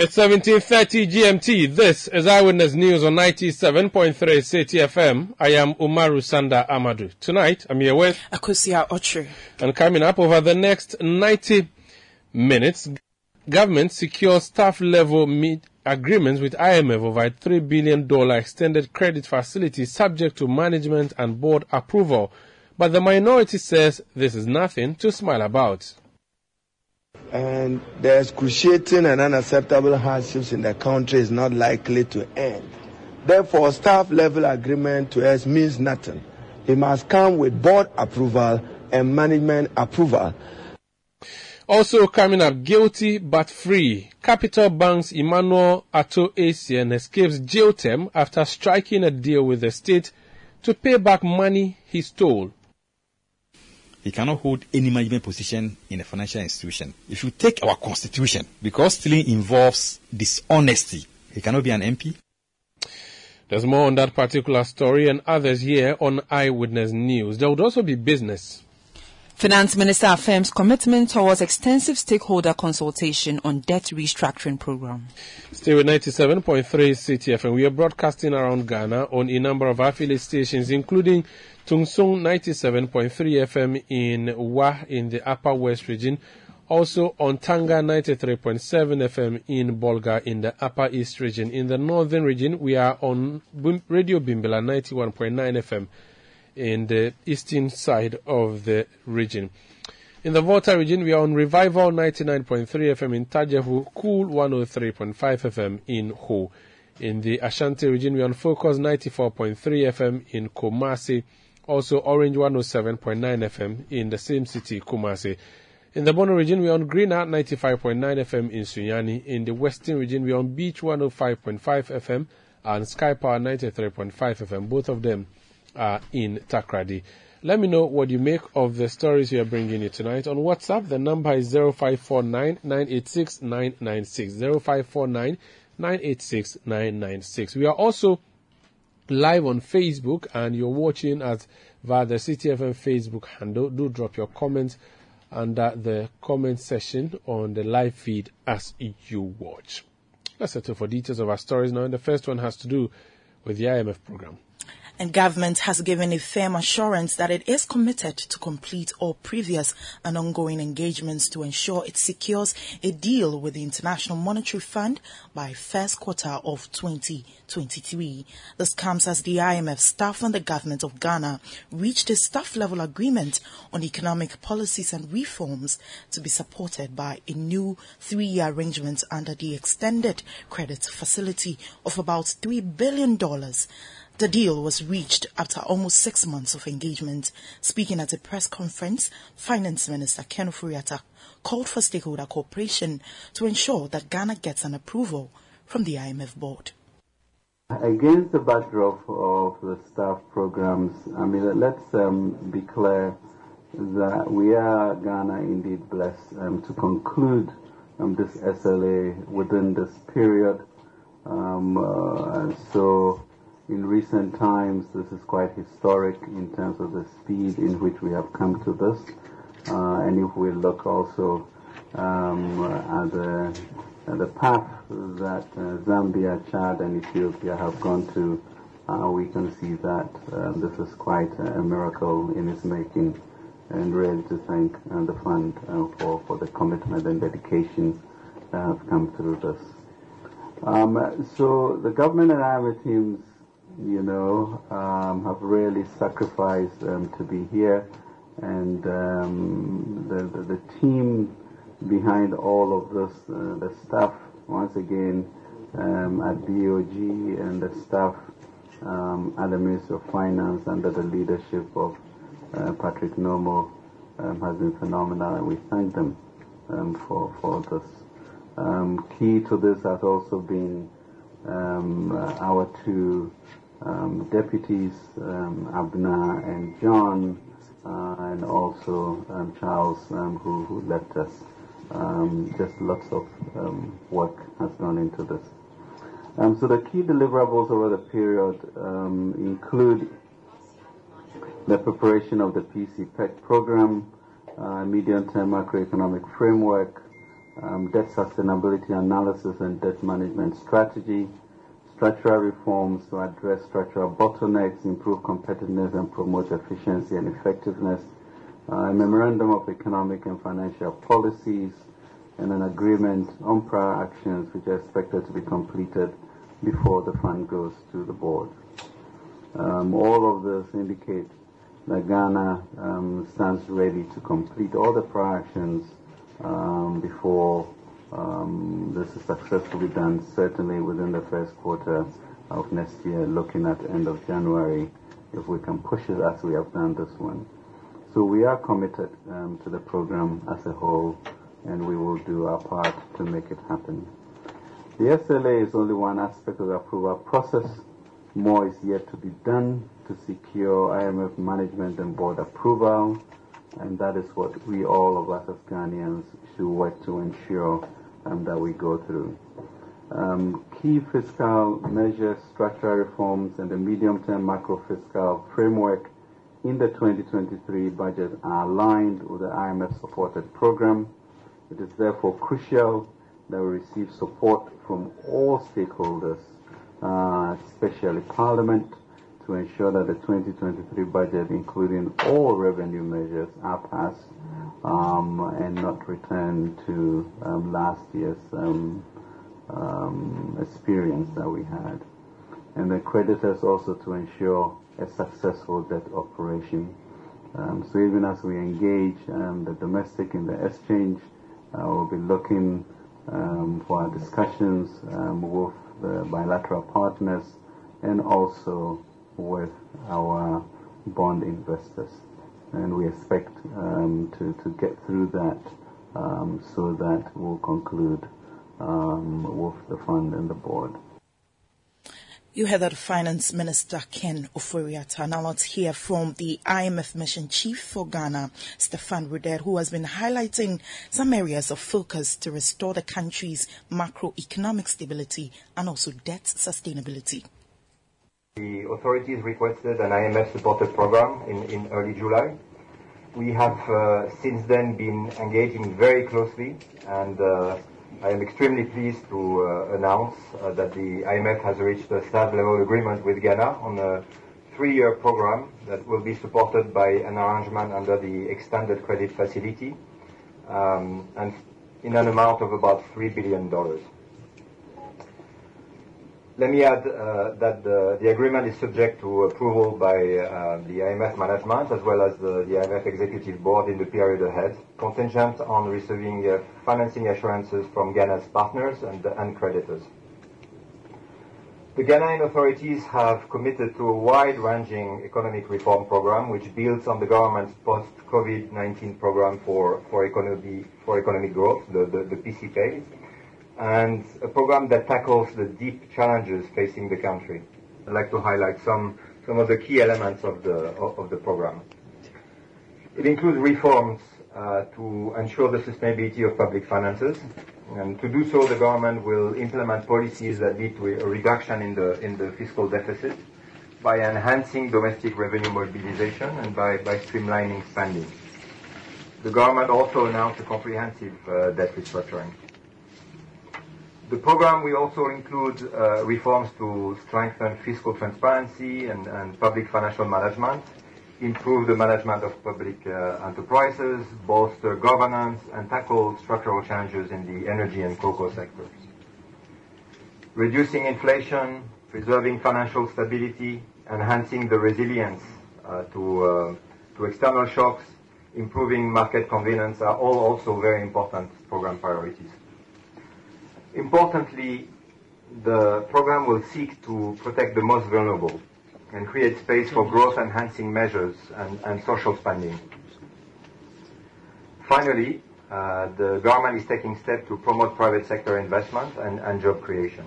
It's 1730 GMT. This is Eyewitness News on 97.3 Citi FM. I am Umaru Sanda Amadu. Tonight, I'm here with Akosia Ochre. And coming up over the next 90 minutes, government secures staff level meet agreements with IMF over a $3 billion extended credit facility subject to management and board approval. But the minority says this is nothing to smile about and the excruciating and unacceptable hardships in the country is not likely to end. Therefore, staff level agreement to us means nothing. It must come with board approval and management approval. Also coming up, guilty but free. Capital Bank's Emmanuel Ato Essien escapes jail term after striking a deal with the state to pay back money he stole he cannot hold any management position in a financial institution. If you take our constitution, because stealing involves dishonesty, he cannot be an MP. There's more on that particular story and others here on Eyewitness News. There would also be business. Finance Minister affirms commitment towards extensive stakeholder consultation on debt restructuring program. Stay with 97.3 Citi FM. We are broadcasting around Ghana on a number of affiliate stations, including Tungsung 97.3 FM in Wa in the Upper West region. Also on Tanga 93.7 FM in Bolga in the Upper East region. In the Northern region, we are on Radio Bimbilla 91.9 FM in the eastern side of the region. In the Volta region, we are on Revival 99.3 FM in Tajevu, Cool 103.5 FM in Ho. In the Ashanti region, we are on Focus 94.3 FM in Kumasi also Orange 107.9 FM in the same city, Kumasi. In the Bono region, we're on Green 95.9 FM in Sunyani. In the Western region, we're on Beach 105.5 FM and Sky Power 93.5 FM. Both of them are in Takoradi. Let me know what you make of the stories we are bringing you tonight. On WhatsApp, the number is 0549 986 996. 0549 986 996. We are also live on Facebook and you're watching at via the Citi FM Facebook handle, do drop your comments under the comment section on the live feed as you watch. Let's settle for details of our stories now. And the first one has to do with the IMF program and government has given a firm assurance that it is committed to complete all previous and ongoing engagements to ensure it secures a deal with the International Monetary Fund by first quarter of 2023. This comes as the IMF staff and the government of Ghana reached a staff level agreement on economic policies and reforms to be supported by a new three-year arrangement under the extended credit facility of about $3 billion the deal was reached after almost six months of engagement. Speaking at a press conference, Finance Minister Ken Ofori-Atta called for stakeholder cooperation to ensure that Ghana gets an approval from the IMF board. Against the backdrop of the staff programs, I mean, let's um, be clear that we are Ghana indeed blessed um, to conclude um, this SLA within this period. Um, uh, so in recent times, this is quite historic in terms of the speed in which we have come to this. Uh, and if we look also um, at, the, at the path that uh, Zambia, Chad, and Ethiopia have gone to, uh, we can see that uh, this is quite a miracle in its making. And really to thank uh, the fund uh, for, for the commitment and dedication that have come through this. Um, so the government and IMF teams you know, um, have really sacrificed um, to be here. And um, the, the, the, team behind all of this, uh, the staff, once again, um, at BOG and the staff um, at the Ministry of Finance under the leadership of uh, Patrick Nomo um, has been phenomenal, and we thank them for, for this. Key to this has also been um, our two um, deputies, um, Abner and John, uh, and also um, Charles, um, who, who, left us. Um, just lots of um, work has gone into this. so the key deliverables over the period include the preparation of the PC-PEG program, uh, medium-term macroeconomic framework, debt sustainability analysis and debt management strategy, structural reforms to address structural bottlenecks, improve competitiveness and promote efficiency and effectiveness, uh, a memorandum of economic and financial policies, and an agreement on prior actions which are expected to be completed before the fund goes to the board. Um, all of this indicate that Ghana um, stands ready to complete all the prior actions um, before this is successfully done, certainly within the first quarter of next year, looking at end of January, if we can push it as we have done this one. So we are committed um, to the program as a whole, and we will do our part to make it happen. The SLA is only one aspect of the approval process. More is yet to be done to secure IMF management and board approval, and that is what we all of us as Ghanaians should work to ensure um, that we go through. Um, key fiscal measures, structural reforms, and the medium-term macro-fiscal framework in the 2023 budget are aligned with the IMF-supported program. It is therefore crucial that we receive support from all stakeholders, uh, especially Parliament, to ensure that the 2023 budget, including all revenue measures, are passed um, and not return to um, last year's um, um, experience that we had. And the creditors also to ensure a successful debt operation. Um, so even as we engage the domestic in the exchange, uh, we'll be looking for our discussions with the bilateral partners and also with our bond investors and we expect um, to, to get through that um, so that we'll conclude um, with the fund and the board. You heard that Finance Minister Ken Ofori-Atta. Now let's hear from the IMF Mission Chief for Ghana, Stefan Roudet, who has been highlighting some areas of focus to restore the country's macroeconomic stability and also debt sustainability. The authorities requested an IMF-supported program in, in early July. We have uh, since then been engaging very closely, and uh, I am extremely pleased to uh, announce uh, that the IMF has reached a staff-level agreement with Ghana on a three-year program that will be supported by an arrangement under the extended credit facility, um, and in an amount of about $3 billion. Let me add uh, that the, agreement is subject to approval by uh, the IMF management as well as the, IMF executive board in the period ahead, contingent on receiving uh, financing assurances from Ghana's partners and, creditors. The Ghanaian authorities have committed to a wide-ranging economic reform program which builds on the government's post-COVID-19 program for, economic growth, the, the, the PCP and a program that tackles the deep challenges facing the country. I'd like to highlight some, some of the key elements of the, of the program. It includes reforms uh, to ensure the sustainability of public finances. And to do so, the government will implement policies that lead to a reduction in the, in the fiscal deficit by enhancing domestic revenue mobilization and by, by streamlining spending. The government also announced a comprehensive uh, debt restructuring. The program will also include uh, reforms to strengthen fiscal transparency and, and, public financial management, improve the management of public uh, enterprises, bolster governance, and tackle structural challenges in the energy and cocoa sectors. Reducing inflation, preserving financial stability, enhancing the resilience uh, to, uh, to external shocks, improving market convenience are all also very important program priorities. Importantly, the program will seek to protect the most vulnerable and create space for growth-enhancing measures and, and social spending. Finally, uh, the government is taking steps to promote private sector investment and, and job creation.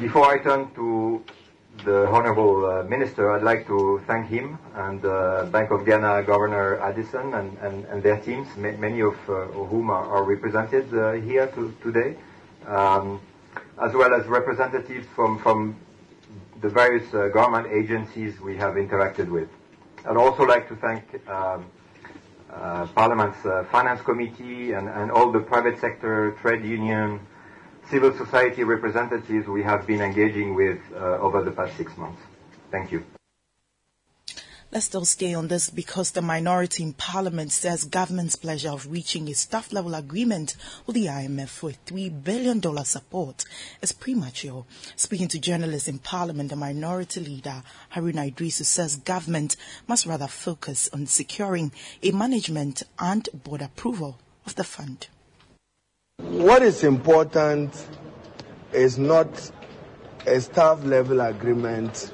Before I turn to the Honorable uh, Minister, I'd like to thank him and uh, Bank of Ghana Governor Addison and, and, and their teams, ma- many of uh, whom are, are represented uh, here to, today, um, as well as representatives from, from the various uh, government agencies we have interacted with. I'd also like to thank um, uh, Parliament's Finance Committee and, and all the private sector, trade union, civil society representatives we have been engaging with uh, over the past six months. Thank you. Let's still stay on this because the minority in parliament says government's pleasure of reaching a staff level agreement with the IMF for $3 billion support is premature. Speaking to journalists in parliament, the minority leader, Haruna Iddrisu, says government must rather focus on securing a management and board approval of the fund. What is important is not a staff level agreement,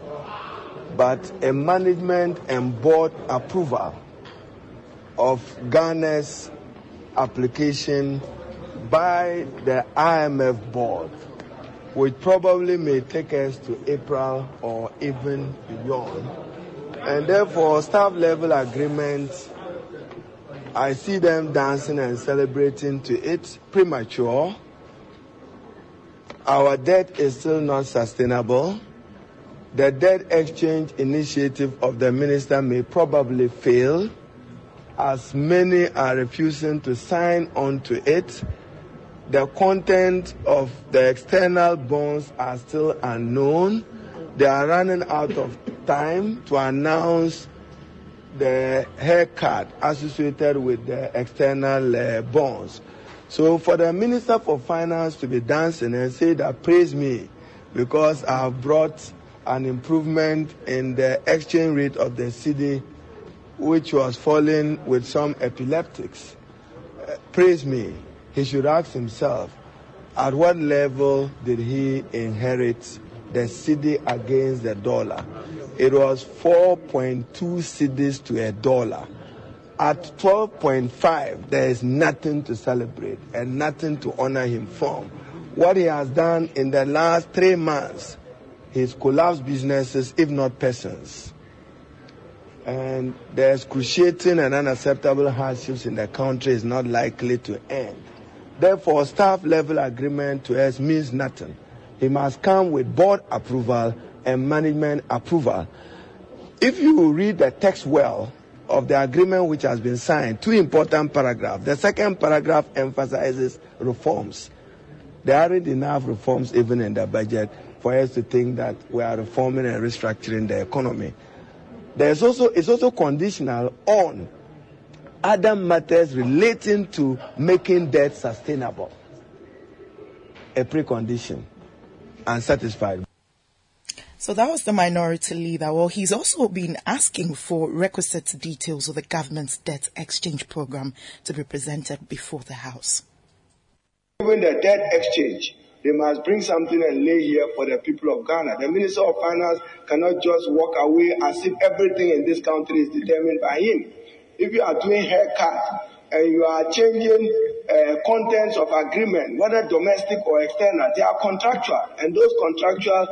but a management and board approval of Ghana's application by the IMF board, which probably may take us to April or even beyond. And therefore, staff level agreements I see them dancing and celebrating to it premature. Our debt is still not sustainable. The debt exchange initiative of the minister may probably fail, as many are refusing to sign on to it. The content of the external bonds are still unknown. They are running out of time to announce the haircut associated with the external uh, bonds. So for the Minister for Finance to be dancing and say that praise me because I have brought an improvement in the exchange rate of the cedi, which was falling with some epileptics. Uh, praise me. He should ask himself, at what level did he inherit the cedi against the dollar? it was 4.2 cedis to a dollar. At 12.5, there is nothing to celebrate and nothing to honor him for. What he has done in the last three months, he's collapsed businesses, if not persons. And the excruciating and unacceptable hardships in the country is not likely to end. Therefore, staff level agreement to us means nothing. He must come with board approval and management approval. If you read the text well of the agreement which has been signed, two important paragraphs. The second paragraph emphasizes reforms. There aren't enough reforms even in the budget for us to think that we are reforming and restructuring the economy. There's also it's also conditional on other matters relating to making debt sustainable. A precondition and satisfied. So that was the minority leader. Well, he's also been asking for requisite details of the government's debt exchange program to be presented before the House. Even the debt exchange, they must bring something and lay here for the people of Ghana. The Minister of Finance cannot just walk away as if everything in this country is determined by him. If you are doing haircut and you are changing uh, contents of agreement, whether domestic or external, they are contractual, and those contractual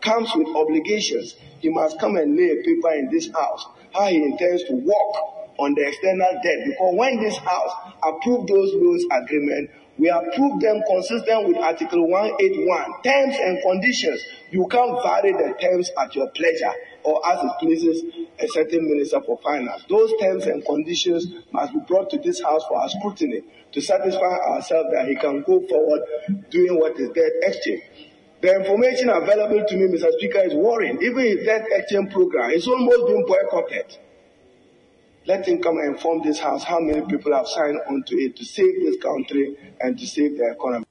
comes with obligations. He must come and lay a paper in this house how he intends to work on the external debt. Because when this house approved those loans agreement, we approved them consistent with Article 181, terms and conditions. You can't vary the terms at your pleasure or as it pleases a certain minister for finance. Those terms and conditions must be brought to this house for our scrutiny to satisfy ourselves that he can go forward doing what is debt exchange. The information available to me, Mr. Speaker, is worrying. Even his debt exchange program is almost being boycotted. Let him come and inform this House how many people have signed onto it to save this country and to save the economy.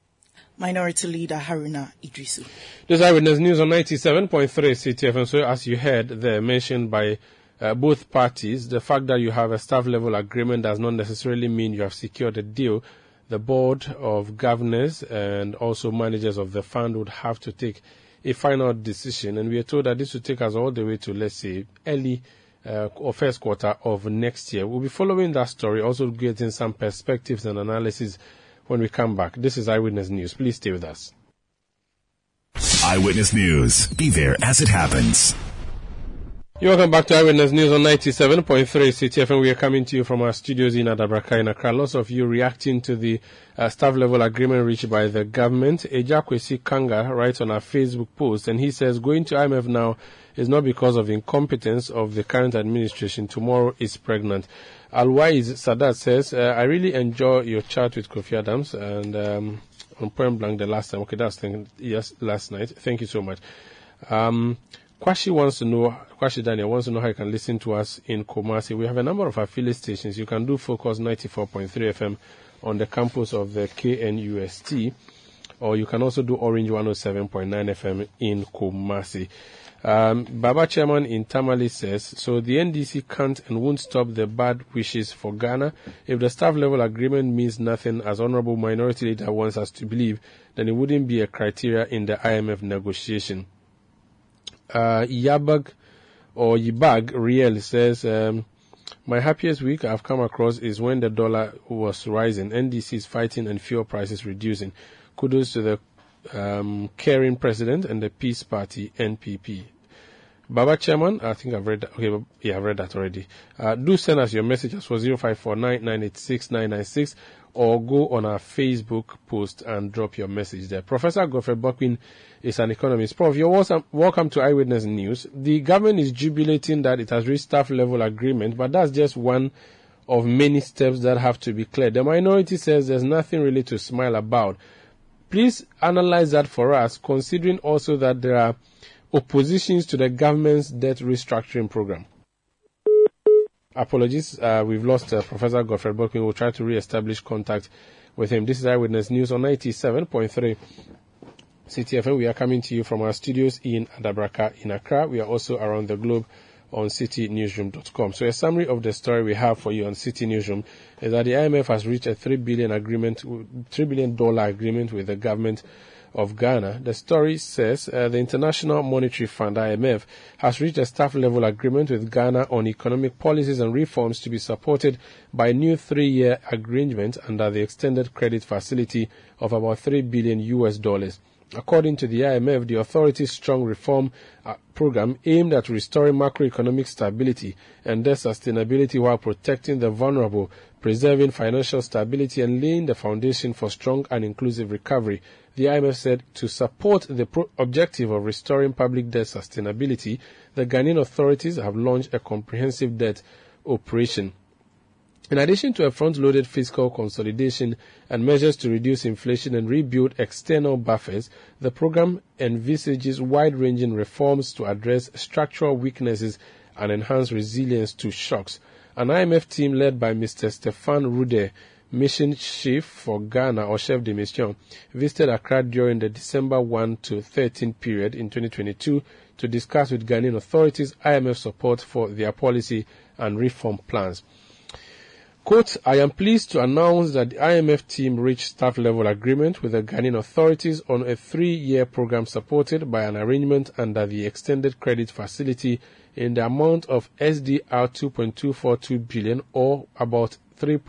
Minority Leader Haruna Iddrisu. This is Eyewitness News on 97.3 CTF. so, as you heard there mentioned by uh, both parties, the fact that you have a staff level agreement does not necessarily mean you have secured a deal the board of governors and also managers of the fund would have to take a final decision. And we are told that this would take us all the way to, let's say, early uh, or first quarter of next year. We'll be following that story, also getting some perspectives and analysis when we come back. This is Eyewitness News. Please stay with us. Eyewitness News. Be there as it happens. You're welcome back to Eyewitness News on 97.3 Citi FM. We are coming to you from our studios in Adabraka in Accra. Lots of you reacting to the uh, staff level agreement reached by the government. Ejakwesi Kanga writes on our Facebook post and he says going to IMF now is not because of incompetence of the current administration. Tomorrow is pregnant. Alwaiz Sadat says, uh, I really enjoy your chat with Kofi Adams and um, on Point Blank the last time. Okay, that's yes, last night. Thank you so much. Um, Kwashi wants to know, Kwashi Daniel wants to know how you can listen to us in Kumasi. We have a number of affiliate stations. You can do Focus 94.3 FM on the campus of the KNUST, or you can also do Orange 107.9 FM in Kumasi. Um, Baba Chairman in Tamale says, so the NDC can't and won't stop the bad wishes for Ghana. If the staff level agreement means nothing, as Honorable Minority Leader wants us to believe, then it wouldn't be a criteria in the IMF negotiation. Uh, Yabag or Yibag Riel says, um, my happiest week I've come across is when the dollar was rising, NDC is fighting and fuel prices reducing. Kudos to the um, caring president and the Peace Party NPP. Baba Chairman, I think I've read that. Okay, yeah, I've read that already. Uh, do send us your messages for 0549 or go on our Facebook post and drop your message there. Professor Godfrey Bokpin is an economist. Prof, you're welcome, welcome to Eyewitness News. The government is jubilating that it has reached staff level agreement, but that's just one of many steps that have to be cleared. The minority says there's nothing really to smile about. Please analyze that for us, considering also that there are oppositions to the government's debt restructuring program. Apologies, uh, we've lost uh, Professor Godfrey Bokpin. We'll try to re-establish contact with him. This is Eyewitness News on 97.3 Citi FM. We are coming to you from our studios in Adabraka in Accra. We are also around the globe on citinewsroom.com. So a summary of the story we have for you on Citi Newsroom is that the IMF has reached a three billion agreement, three billion dollar agreement with the government of Ghana. The story says uh, the International Monetary Fund (IMF) has reached a staff level agreement with Ghana on economic policies and reforms to be supported by a new three-year agreement under the extended credit facility of about three billion US dollars. According to the IMF, the authority's strong reform uh, program aimed at restoring macroeconomic stability and their sustainability while protecting the vulnerable, preserving financial stability and laying the foundation for strong and inclusive recovery. The IMF said to support the pro- objective of restoring public debt sustainability, the Ghanaian authorities have launched a comprehensive debt operation. In addition to a front-loaded fiscal consolidation and measures to reduce inflation and rebuild external buffers, the program envisages wide-ranging reforms to address structural weaknesses and enhance resilience to shocks. An IMF team led by Mr. Stefan Roudet, mission chief for Ghana or chef de mission, visited Accra during the December 1 to 13 period in 2022 to discuss with Ghanaian authorities IMF support for their policy and reform plans. Quote, I am pleased to announce that the IMF team reached staff level agreement with the Ghanaian authorities on a three year program supported by an arrangement under the extended credit facility in the amount of SDR 2.242 billion or about 3.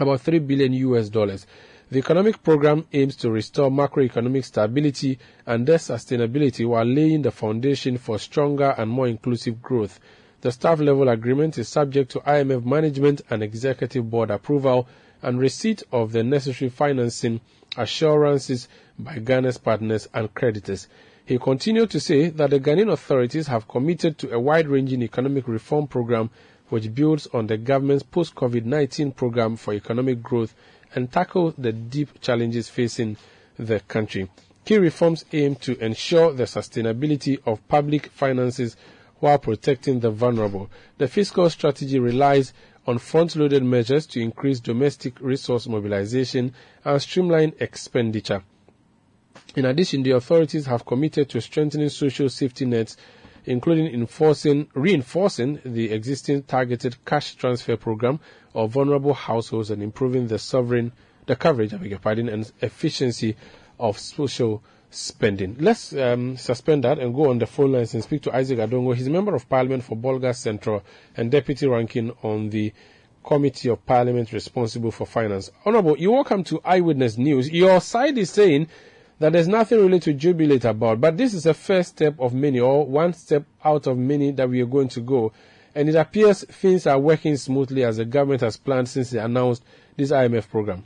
about 3 billion US dollars. The economic program aims to restore macroeconomic stability and their sustainability while laying the foundation for stronger and more inclusive growth. The staff level agreement is subject to IMF management and executive board approval and receipt of the necessary financing assurances by Ghana's partners and creditors. He continued to say that the Ghanaian authorities have committed to a wide ranging economic reform program which builds on the government's post COVID 19 program for economic growth and tackles the deep challenges facing the country. Key reforms aim to ensure the sustainability of public finances while protecting the vulnerable. The fiscal strategy relies on front-loaded measures to increase domestic resource mobilization and streamline expenditure. In addition, the authorities have committed to strengthening social safety nets, including enforcing, reinforcing the existing targeted cash transfer program of vulnerable households and improving the sovereign, the coverage, I beg your pardon, and efficiency of social spending. Let's um, suspend that and go on the phone lines and speak to Isaac Adongo. He's a member of parliament for Bolga Central and deputy ranking on the Committee of Parliament responsible for finance. Honorable, you're welcome to Eyewitness News. Your side is saying that there's nothing really to jubilate about, but this is a first step of many, or one step out of many that we are going to go. And it appears things are working smoothly as the government has planned since they announced this IMF program.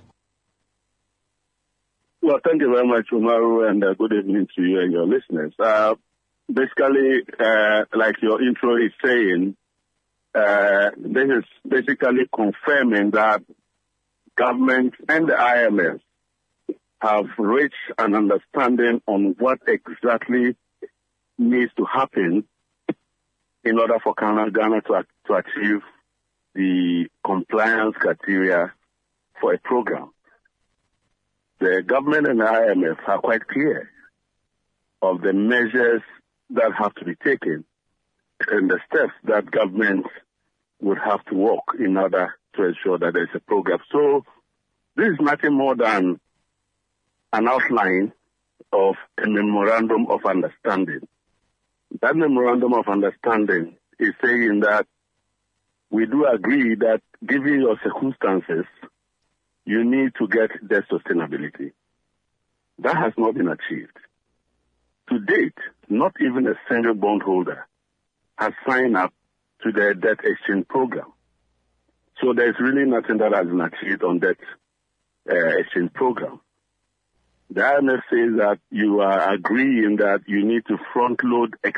Well, thank you very much, Umaru, and uh, good evening to you and your listeners. Uh, basically, uh, like your intro is saying, uh, this is basically confirming that government and the IMF have reached an understanding on what exactly needs to happen in order for Ghana, Ghana to, to achieve the compliance criteria for a program. The government and the IMF are quite clear of the measures that have to be taken and the steps that governments would have to walk in order to ensure that there's a program. So this is nothing more than an outline of a memorandum of understanding. That memorandum of understanding is saying that we do agree that given your circumstances, you need to get debt sustainability. That has not been achieved. To date, not even a single bondholder has signed up to the debt exchange program. So there's really nothing that has been achieved on that uh, exchange program. The IMF says that you are agreeing that you need to front load a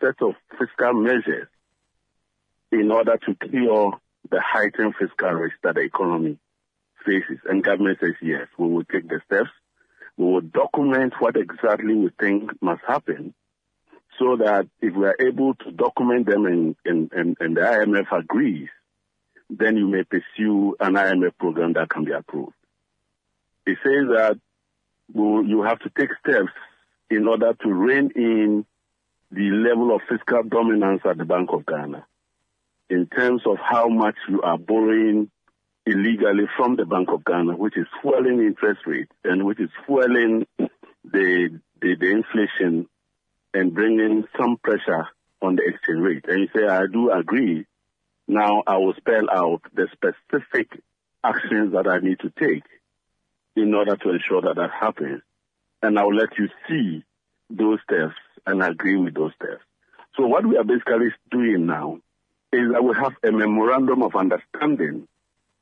set of fiscal measures in order to cure the heightened fiscal risk that the economy And government says, yes, we will take the steps. We will document what exactly we think must happen so that if we are able to document them and, and, and, and the IMF agrees, then you may pursue an IMF program that can be approved. It says that you have to take steps in order to rein in the level of fiscal dominance at the Bank of Ghana in terms of how much you are borrowing illegally from the Bank of Ghana, which is fueling interest rate and which is fueling the, the, the inflation and bringing some pressure on the exchange rate. And you say, I do agree. Now I will spell out the specific actions that I need to take in order to ensure that that happens. And I'll let you see those steps and agree with those steps. So what we are basically doing now is that we have a memorandum of understanding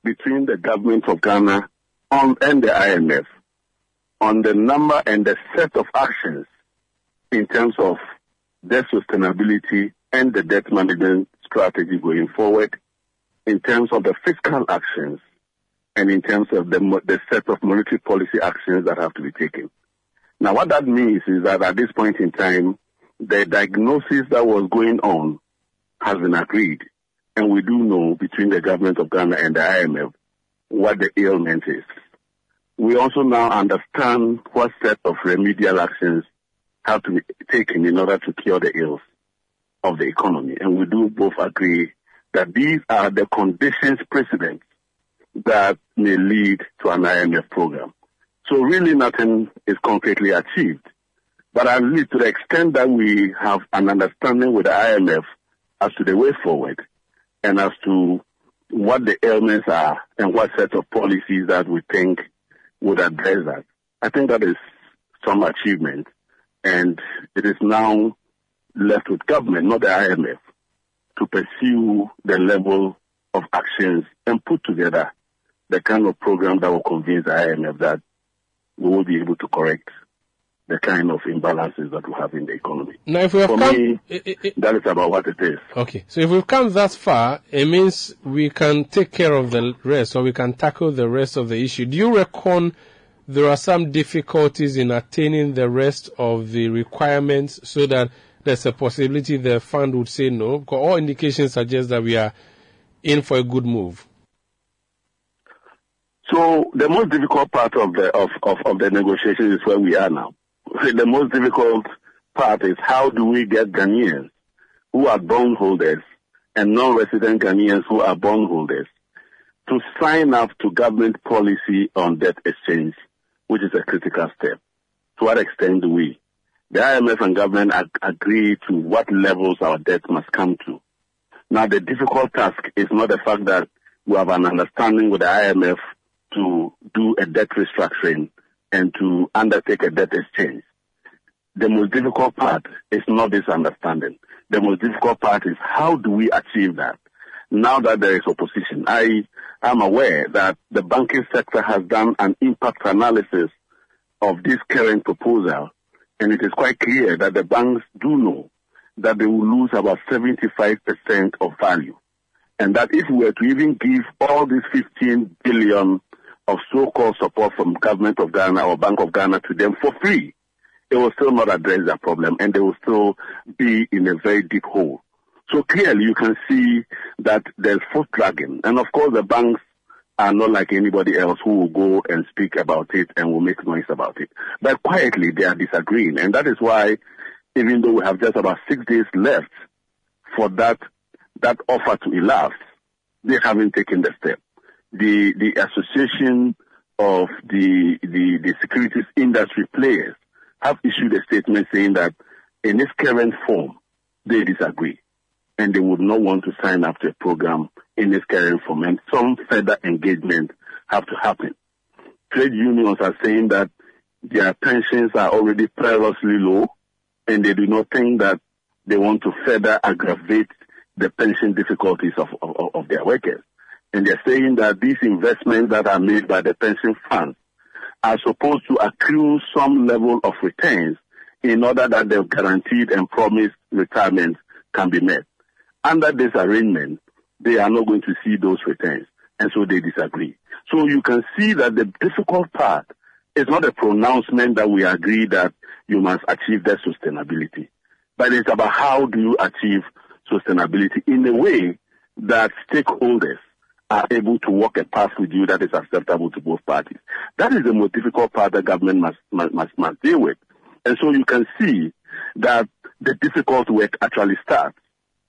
between the government of Ghana on, and the IMF on the number and the set of actions in terms of debt sustainability and the debt management strategy going forward, in terms of the fiscal actions, and in terms of the, the set of monetary policy actions that have to be taken. Now, what that means is that at this point in time, the diagnosis that was going on has been agreed. And we do know between the government of Ghana and the IMF what the ailment is. We also now understand what set of remedial actions have to be taken in order to cure the ills of the economy. And we do both agree that these are the conditions precedent that may lead to an IMF program. So really nothing is concretely achieved. But at least to the extent that we have an understanding with the IMF as to the way forward and as to what the ailments are and what set of policies that we think would address that. I think that is some achievement and it is now left with government, not the IMF, to pursue the level of actions and put together the kind of program that will convince the IMF that we will be able to correct the kind of imbalances that we have in the economy. Now, if we have For come, me, it, it, that is about what it is. okay, so if we've come that far, it means we can take care of the rest, or we can tackle the rest of the issue. Do you reckon there are some difficulties in attaining the rest of the requirements, so that there's a possibility the fund would say no? Because all indications suggest that we are in for a good move. So the most difficult part of the of, of, of the negotiation is where we are now. The most difficult part is how do we get Ghanaians who are bondholders and non-resident Ghanaians who are bondholders to sign up to government policy on debt exchange which is a critical step. To what extent do we? The IMF and government ag- agree to what levels our debt must come to. Now, the difficult task is not the fact that we have an understanding with the IMF to do a debt restructuring and to undertake a debt exchange. The most difficult part is not this understanding. The most difficult part is how do we achieve that? Now that there is opposition, I am aware that the banking sector has done an impact analysis of this current proposal, and it is quite clear that the banks do know that they will lose about 75% of value. And that if we were to even give all these 15 billion of so-called support from government of Ghana or Bank of Ghana to them for free, it will still not address that problem and they will still be in a very deep hole. So clearly you can see that there's foot dragging. And of course the banks are not like anybody else who will go and speak about it and will make noise about it. But quietly they are disagreeing. And that is why even though we have just about six days left for that that offer to elapse, they haven't taken the step. The the association of the the, the securities industry players have issued a statement saying that in its current form they disagree and they would not want to sign up to a program in its current form and some further engagement have to happen. Trade unions are saying that their pensions are already perilously low and they do not think that they want to further aggravate the pension difficulties of, of, of their workers. And they're saying that these investments that are made by the pension funds are supposed to accrue some level of returns in order that the guaranteed and promised retirement can be met. Under this arrangement, they are not going to see those returns, and so they disagree. So you can see that the difficult part is not a pronouncement that we agree that you must achieve that sustainability, but it's about how do you achieve sustainability in a way that stakeholders are able to walk a path with you that is acceptable to both parties. That is the most difficult part that government must, must, must, must deal with. And so you can see that the difficult work actually starts.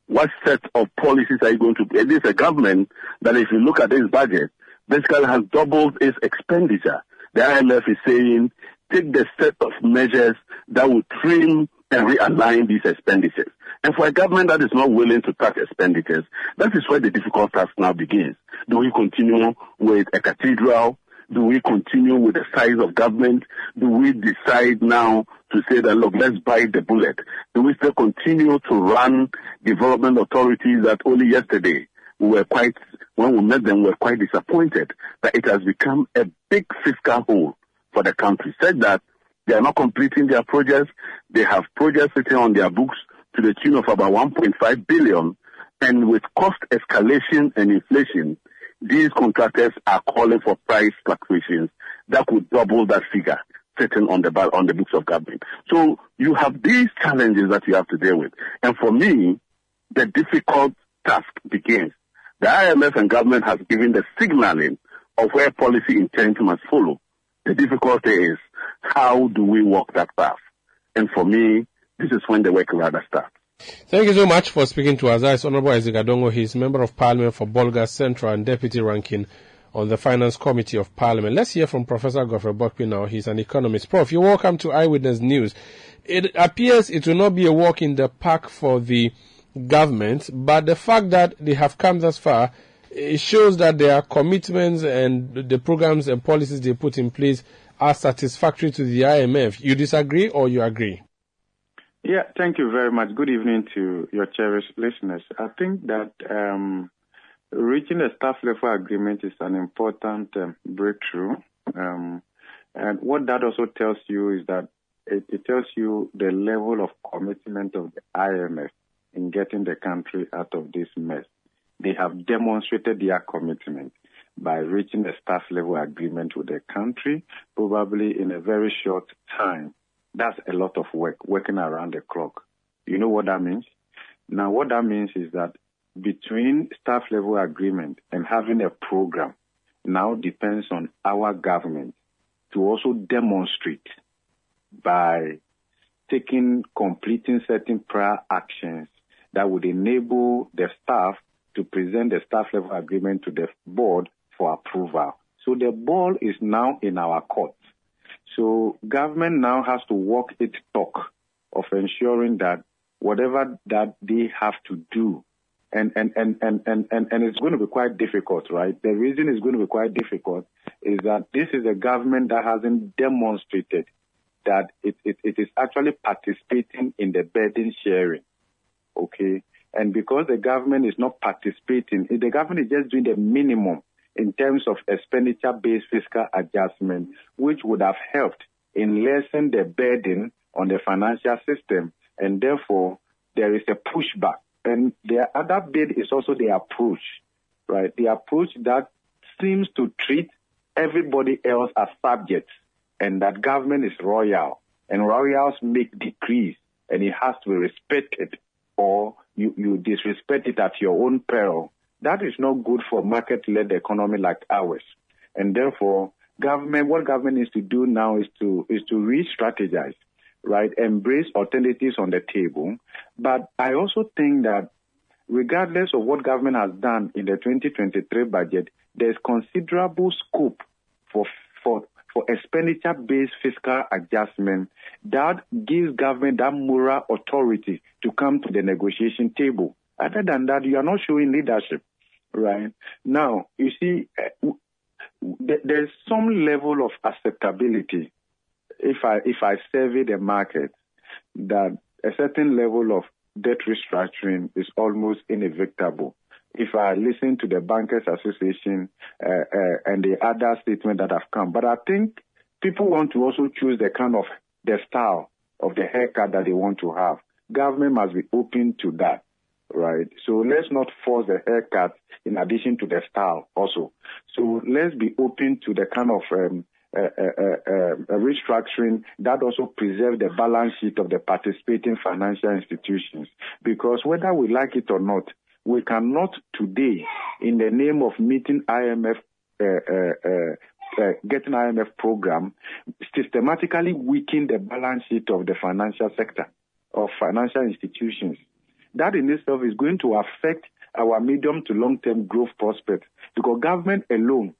What set of policies are you going to, it is a government that if you look at this budget, basically has doubled its expenditure. The IMF is saying, take the set of measures that will trim and realign these expenditures. And for a government that is not willing to cut expenditures, that is where the difficult task now begins. Do we continue with a cathedral? Do we continue with the size of government? Do we decide now to say that, look, let's bite the bullet? Do we still continue to run development authorities that only yesterday we were quite, when we met them, we were quite disappointed that it has become a big fiscal hole for the country. Said that they are not completing their projects. They have projects sitting on their books to the tune of about 1.5 billion. And with cost escalation and inflation, these contractors are calling for price fluctuations that could double that figure sitting on the on the books of government. So you have these challenges that you have to deal with. And for me, the difficult task begins. The IMF and government has given the signaling of where policy intent must follow. The difficulty is how do we walk that path? And for me, this is when the work rather starts. Thank you so much for speaking to us. That's Honorable Isaac Adongo. He's Member of Parliament for Bolga Central and Deputy Ranking on the Finance Committee of Parliament. Let's hear from Professor Godfrey Bokpin now. He's an economist. Prof, you're welcome to Eyewitness News. It appears it will not be a walk in the park for the government, but the fact that they have come thus far, it shows that their commitments and the programs and policies they put in place are satisfactory to the IMF. You disagree or you agree? Yeah, thank you very much. Good evening to your cherished listeners. I think that um, reaching a staff level agreement is an important um, breakthrough. Um, and what that also tells you is that it, it, tells you the level of commitment of the IMF in getting the country out of this mess. They have demonstrated their commitment by reaching a staff level agreement with the country, probably in a very short time. That's a lot of work, working around the clock. You know what that means? Now, what that means is that between staff level agreement and having a program now depends on our government to also demonstrate by taking, completing certain prior actions that would enable the staff to present the staff level agreement to the board for approval. So the ball is now in our court. So government now has to walk its talk of ensuring that whatever that they have to do, and, and, and, and, and, and, and it's going to be quite difficult, right? The reason it's going to be quite difficult is that this is a government that hasn't demonstrated that it, it, it is actually participating in the burden sharing. Okay? And because the government is not participating, the government is just doing the minimum in terms of expenditure based fiscal adjustment, which would have helped in lessening the burden on the financial system. And therefore, there is a pushback. And the other bit is also the approach, right? The approach that seems to treat everybody else as subjects and that government is royal and royals make decrees and it has to be respected or you, you disrespect it at your own peril. That is not good for market-led economy like ours. And therefore, government, what government needs to do now is to, is to re-strategize, right? Embrace alternatives on the table. But I also think that regardless of what government has done in the 2023 budget, there's considerable scope for, for, for expenditure-based fiscal adjustment that gives government that moral authority to come to the negotiation table. Other than that, you are not showing leadership, right? Now, you see, uh, there's some level of acceptability if I if I survey the market that a certain level of debt restructuring is almost inevitable if I listen to the Bankers Association uh, uh, and the other statements that have come. But I think people want to also choose the kind of the style of the haircut that they want to have. Government must be open to that, right? So let's not force the haircut in addition to the style also. So let's be open to the kind of um, uh, uh, uh, restructuring that also preserve the balance sheet of the participating financial institutions. Because whether we like it or not, we cannot today, in the name of meeting IMF, uh, uh, uh, getting IMF program, systematically weaken the balance sheet of the financial sector, of financial institutions. That in itself is going to affect our medium to long-term growth prospects because government alone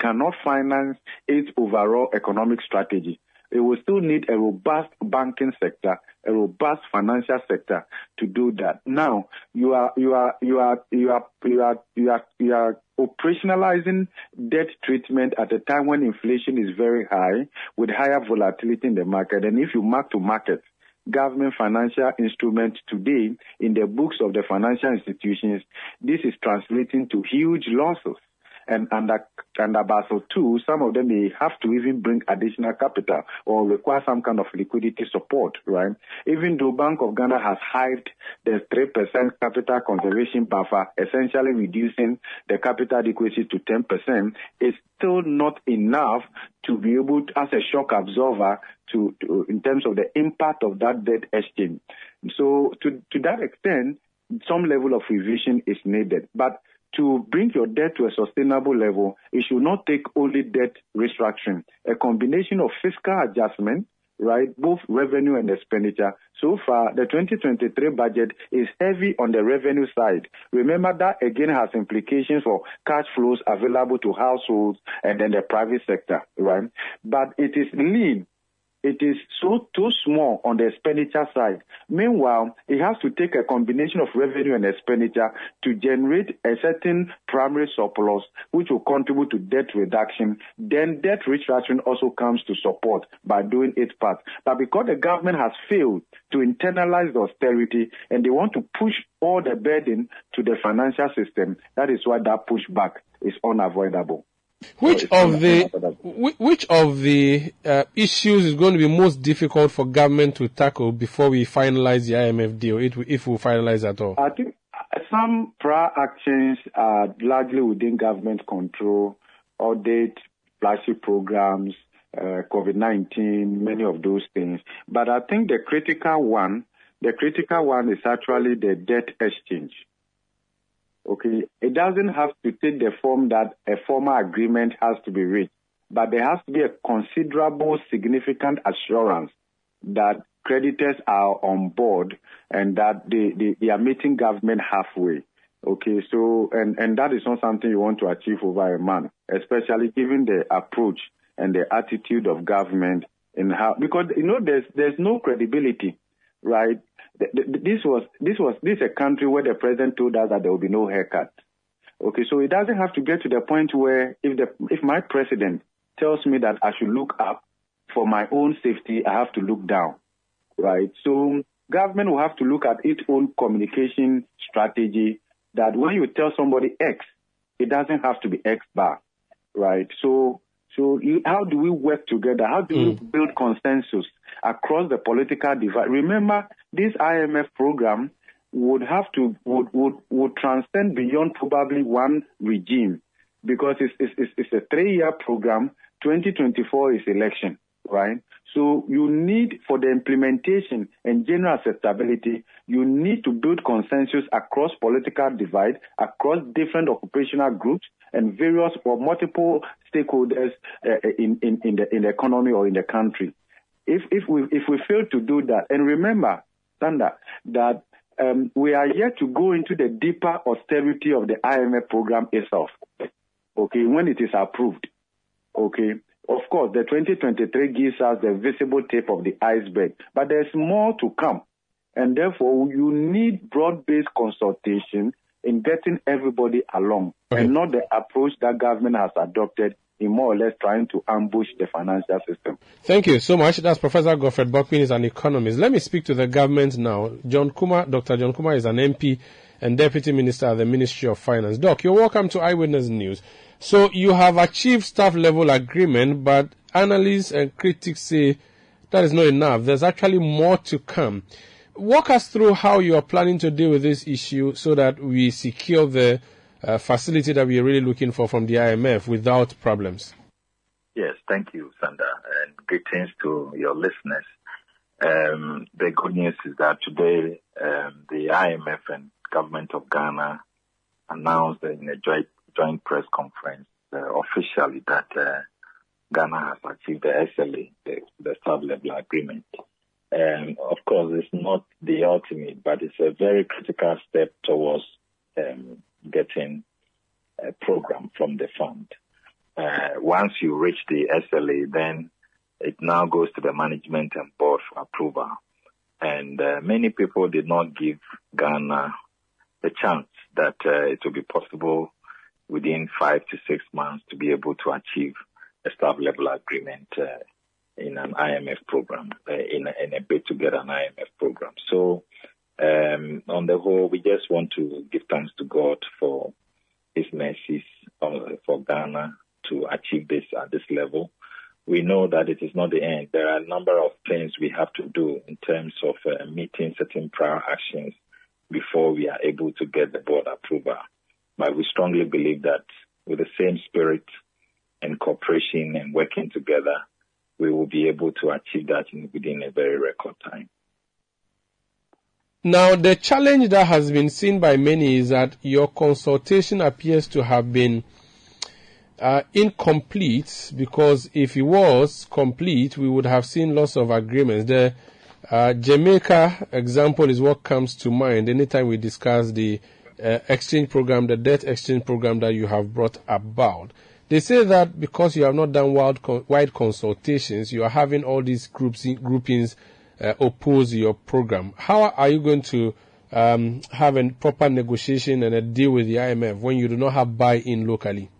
cannot finance its overall economic strategy it will still need a robust banking sector, a robust financial sector to do that. Now, you are you are you are you are you are you are, you are operationalizing debt treatment at a time when inflation is very high with higher volatility in the market. And if you mark to market, government financial instruments today in the books of the financial institutions, this is translating to huge losses. And under, under Basel II, some of them may have to even bring additional capital or require some kind of liquidity support, right? Even though Bank of Ghana has hiked the 3% capital conservation buffer, essentially reducing the capital adequacy to 10%, it's still not enough to be able to, as a shock absorber to, to in terms of the impact of that debt exchange. So to, to that extent, some level of revision is needed. But to bring your debt to a sustainable level, it should not take only debt restructuring. A combination of fiscal adjustment, right, both revenue and expenditure. So far, the 2023 budget is heavy on the revenue side. Remember that again has implications for cash flows available to households and then the private sector, right? But it is lean it is so too small on the expenditure side. Meanwhile, it has to take a combination of revenue and expenditure to generate a certain primary surplus, which will contribute to debt reduction. Then debt restructuring also comes to support by doing its part. But because the government has failed to internalize the austerity and they want to push all the burden to the financial system, that is why that pushback is unavoidable. Which of the which of the uh, issues is going to be most difficult for government to tackle before we finalize the IMF deal, if we, finalize at all? I think some prior actions are largely within government control, audit, flagship programs, uh, COVID-19, many of those things. But I think the critical one, the critical one is actually the debt exchange. Okay, it doesn't have to take the form that a formal agreement has to be reached, but there has to be a considerable, significant assurance that creditors are on board and that they, they, they are meeting government halfway. Okay, so and and that is not something you want to achieve over a month, especially given the approach and the attitude of government in how because you know there's there's no credibility, right? This was this was this is a country where the president told us that there will be no haircut. Okay, so it doesn't have to get to the point where if the if my president tells me that I should look up for my own safety, I have to look down, right? So government will have to look at its own communication strategy that when you tell somebody X, it doesn't have to be X bar, right? So, so how do we work together? How do mm. we build consensus across the political divide? Remember, this IMF program would have to would would, would transcend beyond probably one regime because it's it's, it's a three year program. 2024 is election, right? So you need, for the implementation and general acceptability, you need to build consensus across political divide, across different occupational groups, and various or multiple stakeholders uh, in, in, in, the, in the economy or in the country. If, if, we, if we fail to do that, and remember, Sanda, that um, we are yet to go into the deeper austerity of the IMF program itself, okay, when it is approved, okay. Of course, the 2023 gives us the visible tip of the iceberg, but there's more to come. And therefore, you need broad-based consultation in getting everybody along okay. and not the approach that government has adopted in more or less trying to ambush the financial system. Thank you so much. That's Professor Godfred Bokpin is an economist. Let me speak to the government now. John Kumah, Dr. John Kumah is an MP and Deputy Minister at the Ministry of Finance. Doc, you're welcome to Eyewitness News. So you have achieved staff level agreement, but analysts and critics say that is not enough. There's actually more to come. Walk us through how you are planning to deal with this issue so that we secure the uh, facility that we are really looking for from the IMF without problems. Yes, thank you, Sanda, and greetings to your listeners. Um, the good news is that today um, the IMF and government of Ghana announced in a joint joint press conference uh, officially that uh, Ghana has achieved the SLA, the, the sub-level agreement. Of course, it's not the ultimate, but it's a very critical step towards um, getting a program from the fund. Uh, once you reach the SLA, then it now goes to the management and board for approval. And uh, many people did not give Ghana the chance that uh, it will be possible within five to six months to be able to achieve a staff level agreement uh, in an IMF program, uh, in, a, bid to get an IMF program. So, um, on the whole, we just want to give thanks to God for His mercies for Ghana to achieve this at this level. We know that it is not the end. There are a number of things we have to do in terms of meeting certain prior actions before we are able to get the board approval. But we strongly believe that with the same spirit and cooperation and working together, we will be able to achieve that in, within a very record time. Now, the challenge that has been seen by many is that your consultation appears to have been uh, incomplete because if it was complete, we would have seen lots of agreements. The uh, Jamaica example is what comes to mind anytime we discuss the uh, exchange program, the debt exchange program that you have brought about. They say that because you have not done wide, wide consultations, you are having all these groups, groupings uh, oppose your program. How are you going to um, have a proper negotiation and a deal with the IMF when you do not have buy-in locally?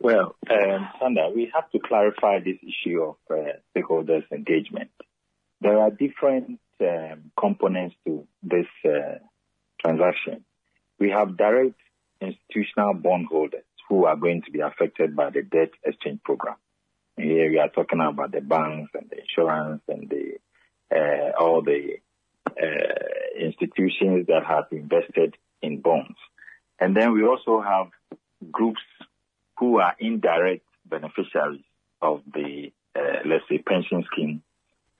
Well, um, Sanda, we have to clarify this issue of uh, stakeholders engagement. There are different um, components to this uh, transaction. We have direct institutional bondholders who are going to be affected by the debt exchange program. Here we are talking about the banks and the insurance and the uh, all the uh, institutions that have invested in bonds. And then we also have groups who are indirect beneficiaries of the, let's say, pension scheme.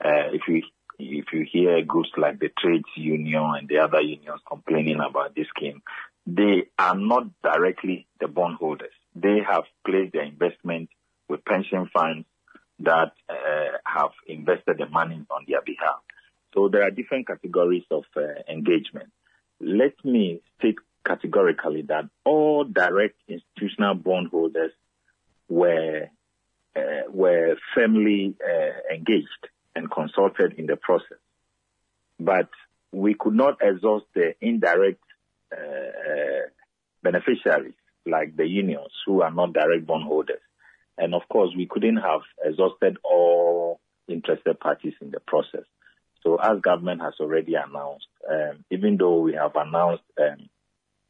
Uh, if we if you hear groups like the trades union and the other unions complaining about this scheme, they are not directly the bondholders. They have placed their investment with pension funds that uh, have invested the money on their behalf. So there are different categories of uh, engagement. Let me state categorically that all direct institutional bondholders were uh, were firmly uh, engaged and consulted in the process. But we could not exhaust the indirect uh, uh, beneficiaries like the unions who are not direct bondholders. And of course, we couldn't have exhausted all interested parties in the process. So as government has already announced, um, even though we have announced um,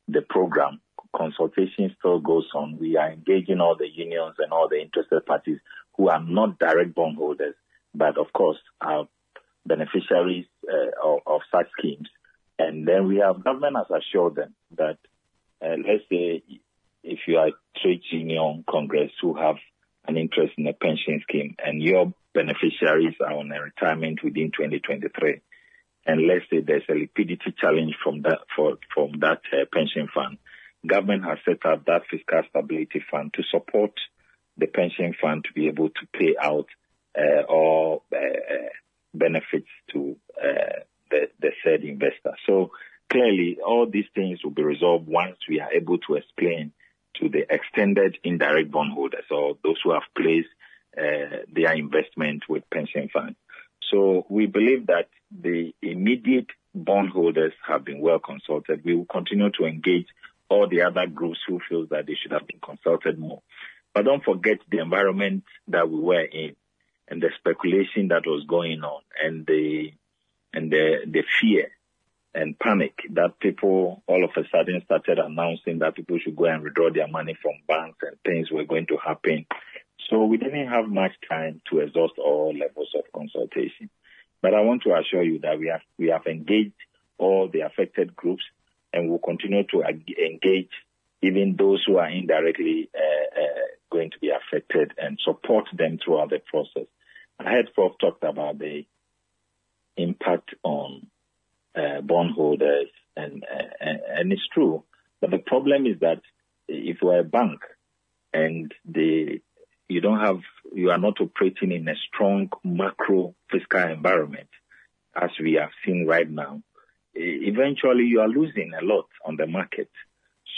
the program, consultation still goes on. We are engaging all the unions and all the interested parties who are not direct bondholders, but of course are beneficiaries uh, of, of, such schemes. And then we have government has assured them that, uh, let's say, if you are trade union congress who have an interest in a pension scheme and your beneficiaries are on a retirement within 2023, and let's say there's a liquidity challenge from that for, from that uh, pension fund, government has set up that fiscal stability fund to support the pension fund to be able to pay out uh, uh, uh benefits to uh, the, the said investor. So clearly, all these things will be resolved once we are able to explain to the extended indirect bondholders or those who have placed uh, their investment with pension funds. So we believe that the immediate bondholders have been well consulted. We will continue to engage all the other groups who feel that they should have been consulted more. But don't forget the environment that we were in and the speculation that was going on and the and the the fear and panic that people all of a sudden started announcing that people should go and withdraw their money from banks and things were going to happen. So we didn't have much time to exhaust all levels of consultation. But I want to assure you that we have we have engaged all the affected groups and will continue to engage even those who are indirectly uh, uh, going to be affected and support them throughout the process. I heard Prof talked about the impact on uh, bondholders, and, and, and it's true. But the problem is that if you're a bank and the you don't have you are not operating in a strong macro fiscal environment, as we have seen right now, eventually you are losing a lot on the market.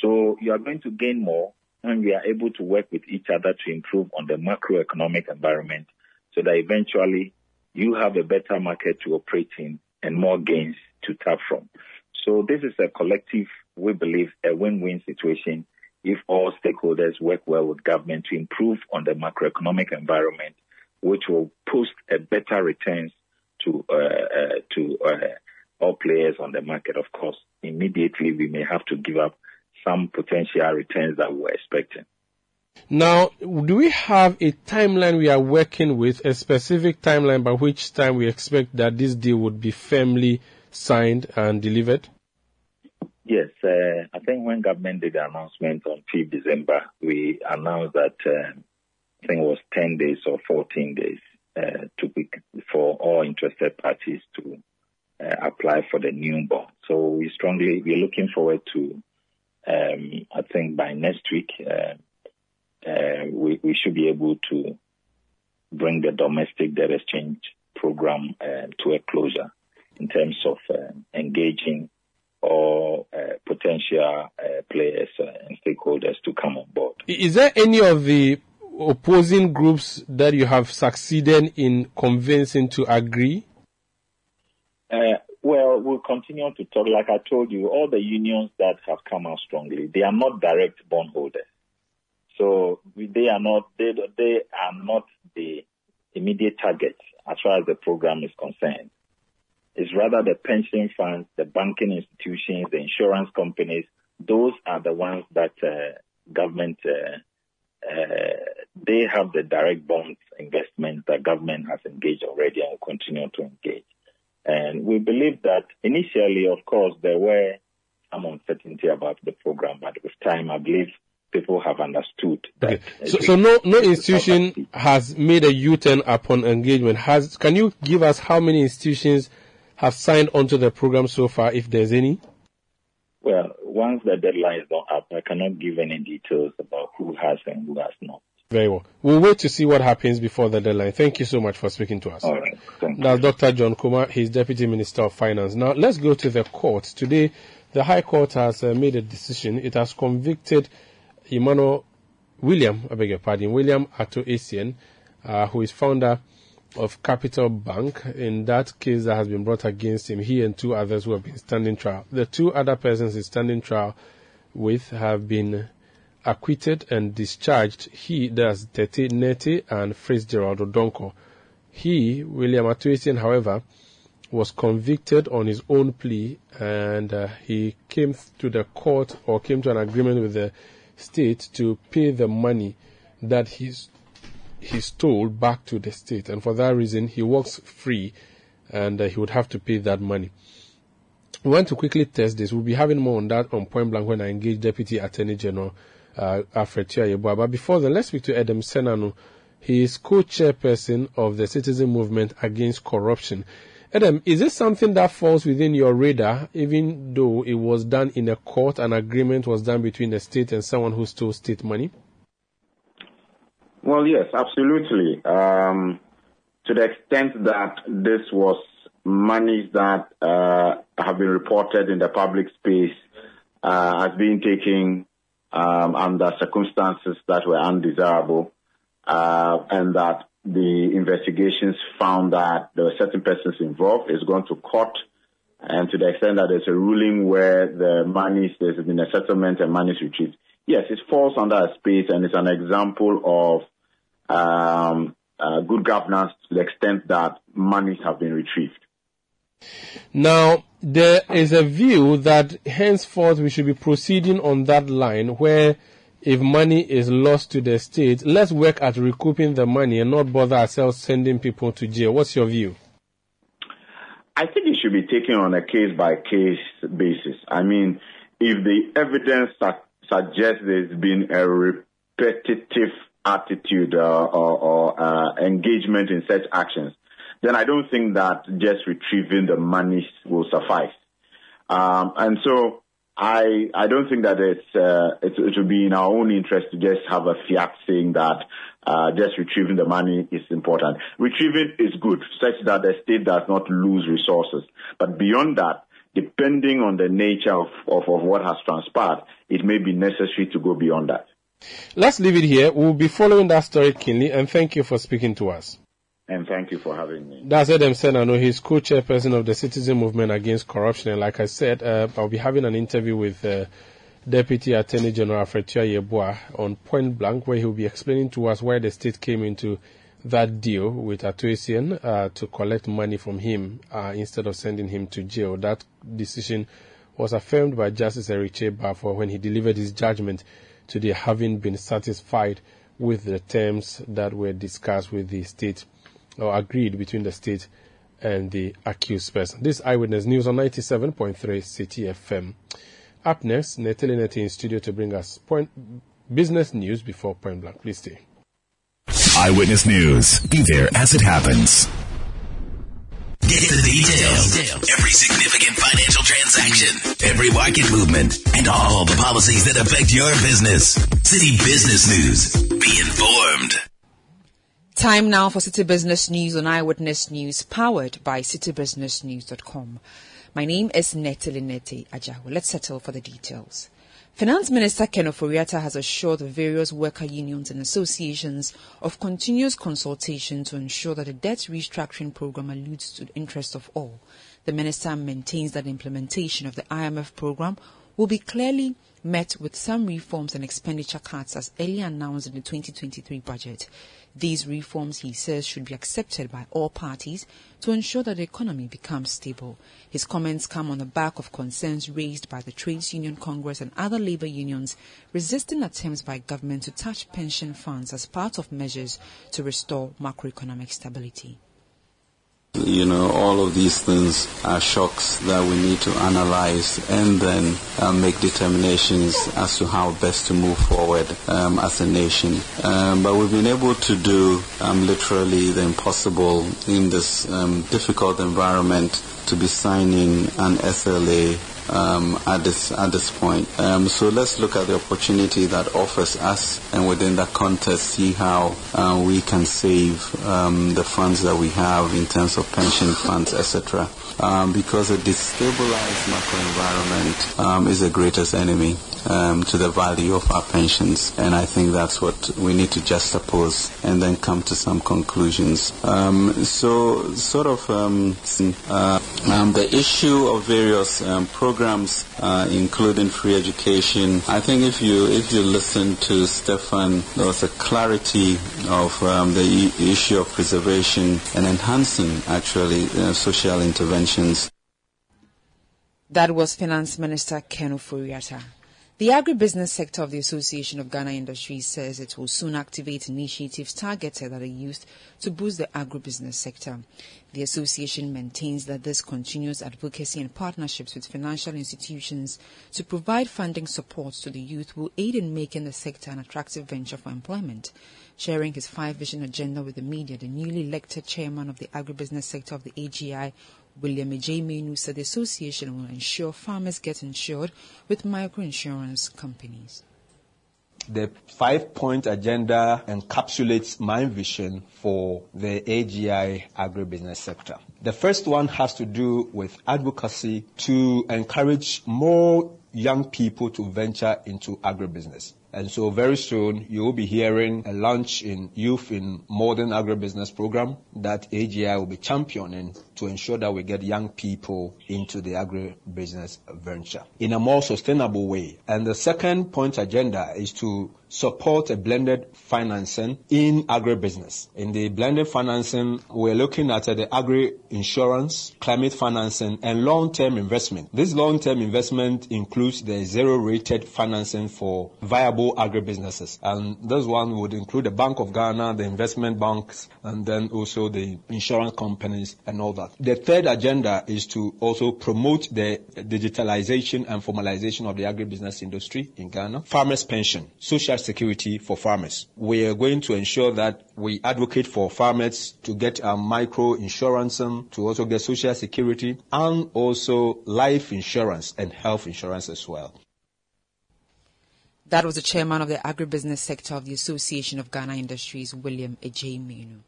So you are going to gain more and we are able to work with each other to improve on the macroeconomic environment so that eventually you have a better market to operate in and more gains to tap from. So this is a collective, we believe, a win-win situation if all stakeholders work well with government to improve on the macroeconomic environment, which will post a better returns to uh, uh, to uh, all players on the market. Of course, immediately we may have to give up some potential returns that we were expecting. Now, do we have a timeline we are working with, a specific timeline by which time we expect that this deal would be firmly signed and delivered? Yes, uh, I think when government did the announcement on 5th December, we announced that uh, I think it was 10 days or 14 days uh, to be, for all interested parties to uh, apply for the new bond. So we strongly we're looking forward to. Um, I think by next week uh, uh, we, we should be able to bring the domestic debt exchange program uh, to a closure in terms of uh, engaging all uh, potential players and stakeholders to come on board. Is there any of the opposing groups that you have succeeded in convincing to agree? Well, we'll continue to talk. Like I told you, all the unions that have come out strongly, they are not direct bondholders. So they are not they, they are not the immediate target as far as the program is concerned. It's rather the pension funds, the banking institutions, the insurance companies. Those are the ones that uh, government uh, uh, they have the direct bonds investments that government has engaged already and will continue to engage. And we believe that initially, of course, there were some uncertainty about the program, but with time, I believe people have understood that. Okay. So, so no, no institution has made a U-turn upon engagement. Has, can you give us how many institutions have signed onto the program so far, if there's any? Well, once the deadline is not up, I cannot give any details about who has and who has not. Very well. We'll wait to see what happens before the deadline. Thank you so much for speaking to us. All right. Thank now, Dr. John Kumah, he's Deputy Minister of Finance. Now, let's go to the court. Today, the High Court has uh, made a decision. It has convicted Emmanuel William, I beg your pardon, William Ato Essien uh, who is founder of Capital Bank. In that case that has been brought against him, he and two others who have been standing trial. The two other persons he's standing trial with have been acquitted and discharged. He, that's Tetteh Nettey and Fitzgerald Odonkor. He, William Ato Essien, however, was convicted on his own plea and uh, he came to the court or came to an agreement with the state to pay the money that he's he stole back to the state, and for that reason he walks free, and uh, he would have to pay that money. We want to quickly test this. We'll be having more on that on point blank when I engage Deputy Attorney General uh, Tuah-Yeboah. But before then, let's speak to Edem Senanu. He is co-chairperson of the Citizen Movement Against Corruption. Adam, is this something that falls within your radar, even though it was done in a court, an agreement was done between the state and someone who stole state money? Well, yes, absolutely. Um, to the extent that this was monies that uh, have been reported in the public space uh, as being taken um, under circumstances that were undesirable, uh, and that the investigations found that there were certain persons involved. It's gone to court, and to the extent that there's a ruling where the money there's been a settlement and money is retrieved. Yes, it falls under a space, and it's an example of um, uh, good governance to the extent that monies have been retrieved. Now, there is a view that henceforth we should be proceeding on that line where if money is lost to the state, let's work at recouping the money and not bother ourselves sending people to jail. What's your view? I think it should be taken on a case by case basis. I mean, if the evidence suggests there's been a repetitive attitude uh, or, or uh, engagement in such actions, then I don't think that just retrieving the money will suffice. Um, and so I I don't think that it's uh, it, it would be in our own interest to just have a fiat saying that uh, just retrieving the money is important. Retrieving is good, such that the state does not lose resources. But beyond that, depending on the nature of, of, of what has transpired, it may be necessary to go beyond that. Let's leave it here. We'll be following that story keenly, and thank you for speaking to us and thank you for having me. That's Edem Senanu. He's co-chairperson of the Citizen Movement Against Corruption. And like I said, uh, I'll be having an interview with uh, Deputy Attorney General Alfred Tuah-Yeboah on point blank, where he'll be explaining to us why the state came into that deal with Ato Essien uh, to collect money from him uh, instead of sending him to jail. That decision was affirmed by Justice Eric Kyei Baffour when he delivered his judgment today, having been satisfied with the terms that were discussed with the state or agreed between the state and the accused person. This Eyewitness News on 97.3 Citi FM. Up next, Neteli Neti in studio to bring us point business news before Point Blank. Please stay. Eyewitness News. Be there as it happens. Get the details. Every significant financial transaction, every market movement, and all the policies that affect your business. Citi Business News. Be informed. Time now for Citi Business News on Eyewitness News, powered by citibusinessnews.com. My name is Neteli Neti Ajahu. Let's settle for the details. Finance Minister Ken Ofori-Atta has assured the various worker unions and associations of continuous consultation to ensure that the debt restructuring program alludes to the interests of all. The minister maintains that implementation of the IMF program will be clearly met with some reforms and expenditure cuts as earlier announced in the 2023 budget. These reforms, he says, should be accepted by all parties to ensure that the economy becomes stable. His comments come on the back of concerns raised by the Trades Union Congress and other labor unions resisting attempts by government to touch pension funds as part of measures to restore macroeconomic stability. You know, all of these things are shocks that we need to analyze and then uh, make determinations as to how best to move forward um, as a nation. Um, but we've been able to do um, literally the impossible in this um, difficult environment to be signing an SLA um, at this at this point. Um, so let's look at the opportunity that offers us, and within that context, see how uh, we can save um, the funds that we have in terms of pension funds, etc. Um, because a destabilized macro environment um, is the greatest enemy um, to the value of our pensions. And I think that's what we need to just juxtapose and then come to some conclusions. Um, so, sort of um, uh, um, the issue of various um, programs, uh, including free education. I think if you if you listen to Stephane, there was a clarity of um, the issue of preservation and enhancing actually uh, social interventions. That was Finance Minister Ken Ofori-Atta. The agribusiness sector of the Association of Ghana Industries says it will soon activate initiatives targeted at the youth to boost the agribusiness sector. The association maintains that this continuous advocacy and partnerships with financial institutions to provide funding support to the youth will aid in making the sector an attractive venture for employment. Sharing his five vision agenda with the media, the newly elected chairman of the agribusiness sector of the AGI William J. Menu said the association will ensure farmers get insured with microinsurance companies. The five point agenda encapsulates my vision for the AGI agribusiness sector. The first one has to do with advocacy to encourage more young people to venture into agribusiness. And so very soon you will be hearing a launch in Youth in Modern Agribusiness program that AGI will be championing to ensure that we get young people into the agribusiness venture in a more sustainable way. And the second point agenda is to support a blended financing in agribusiness. In the blended financing, we're looking at uh, the agri insurance, climate financing, and long-term investment. This long-term investment includes the zero-rated financing for viable agribusinesses. And this one would include the Bank of Ghana, the investment banks, and then also the insurance companies and all that. The third agenda is to also promote the digitalization and formalization of the agribusiness industry in Ghana. Farmers' pension, social security for farmers. We are going to ensure that we advocate for farmers to get a micro insurance, um, to also get social security, and also life insurance and health insurance as well. That was the chairman of the agribusiness sector of the Association of Ghana Industries, William Ejay Menu.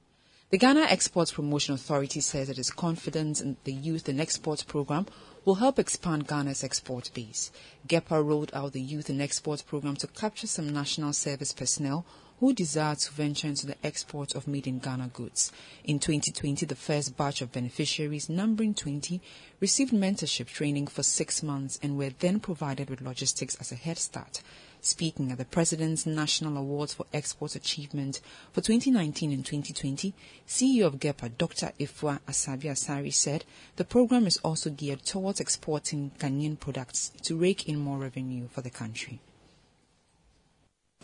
The Ghana Exports Promotion Authority says it is confident in the Youth and Exports program will help expand Ghana's export base. GEPA rolled out the Youth in Export program to capture some national service personnel who desire to venture into the export of made in Ghana goods. In 2020, the first batch of beneficiaries, numbering 20, received mentorship training for six months and were then provided with logistics as a head start. Speaking at the President's National Awards for Export Achievement for 2019 and 2020, CEO of GEPA, Dr. Afua Asabea Asare, said the program is also geared towards exporting Ghanaian products to rake in more revenue for the country.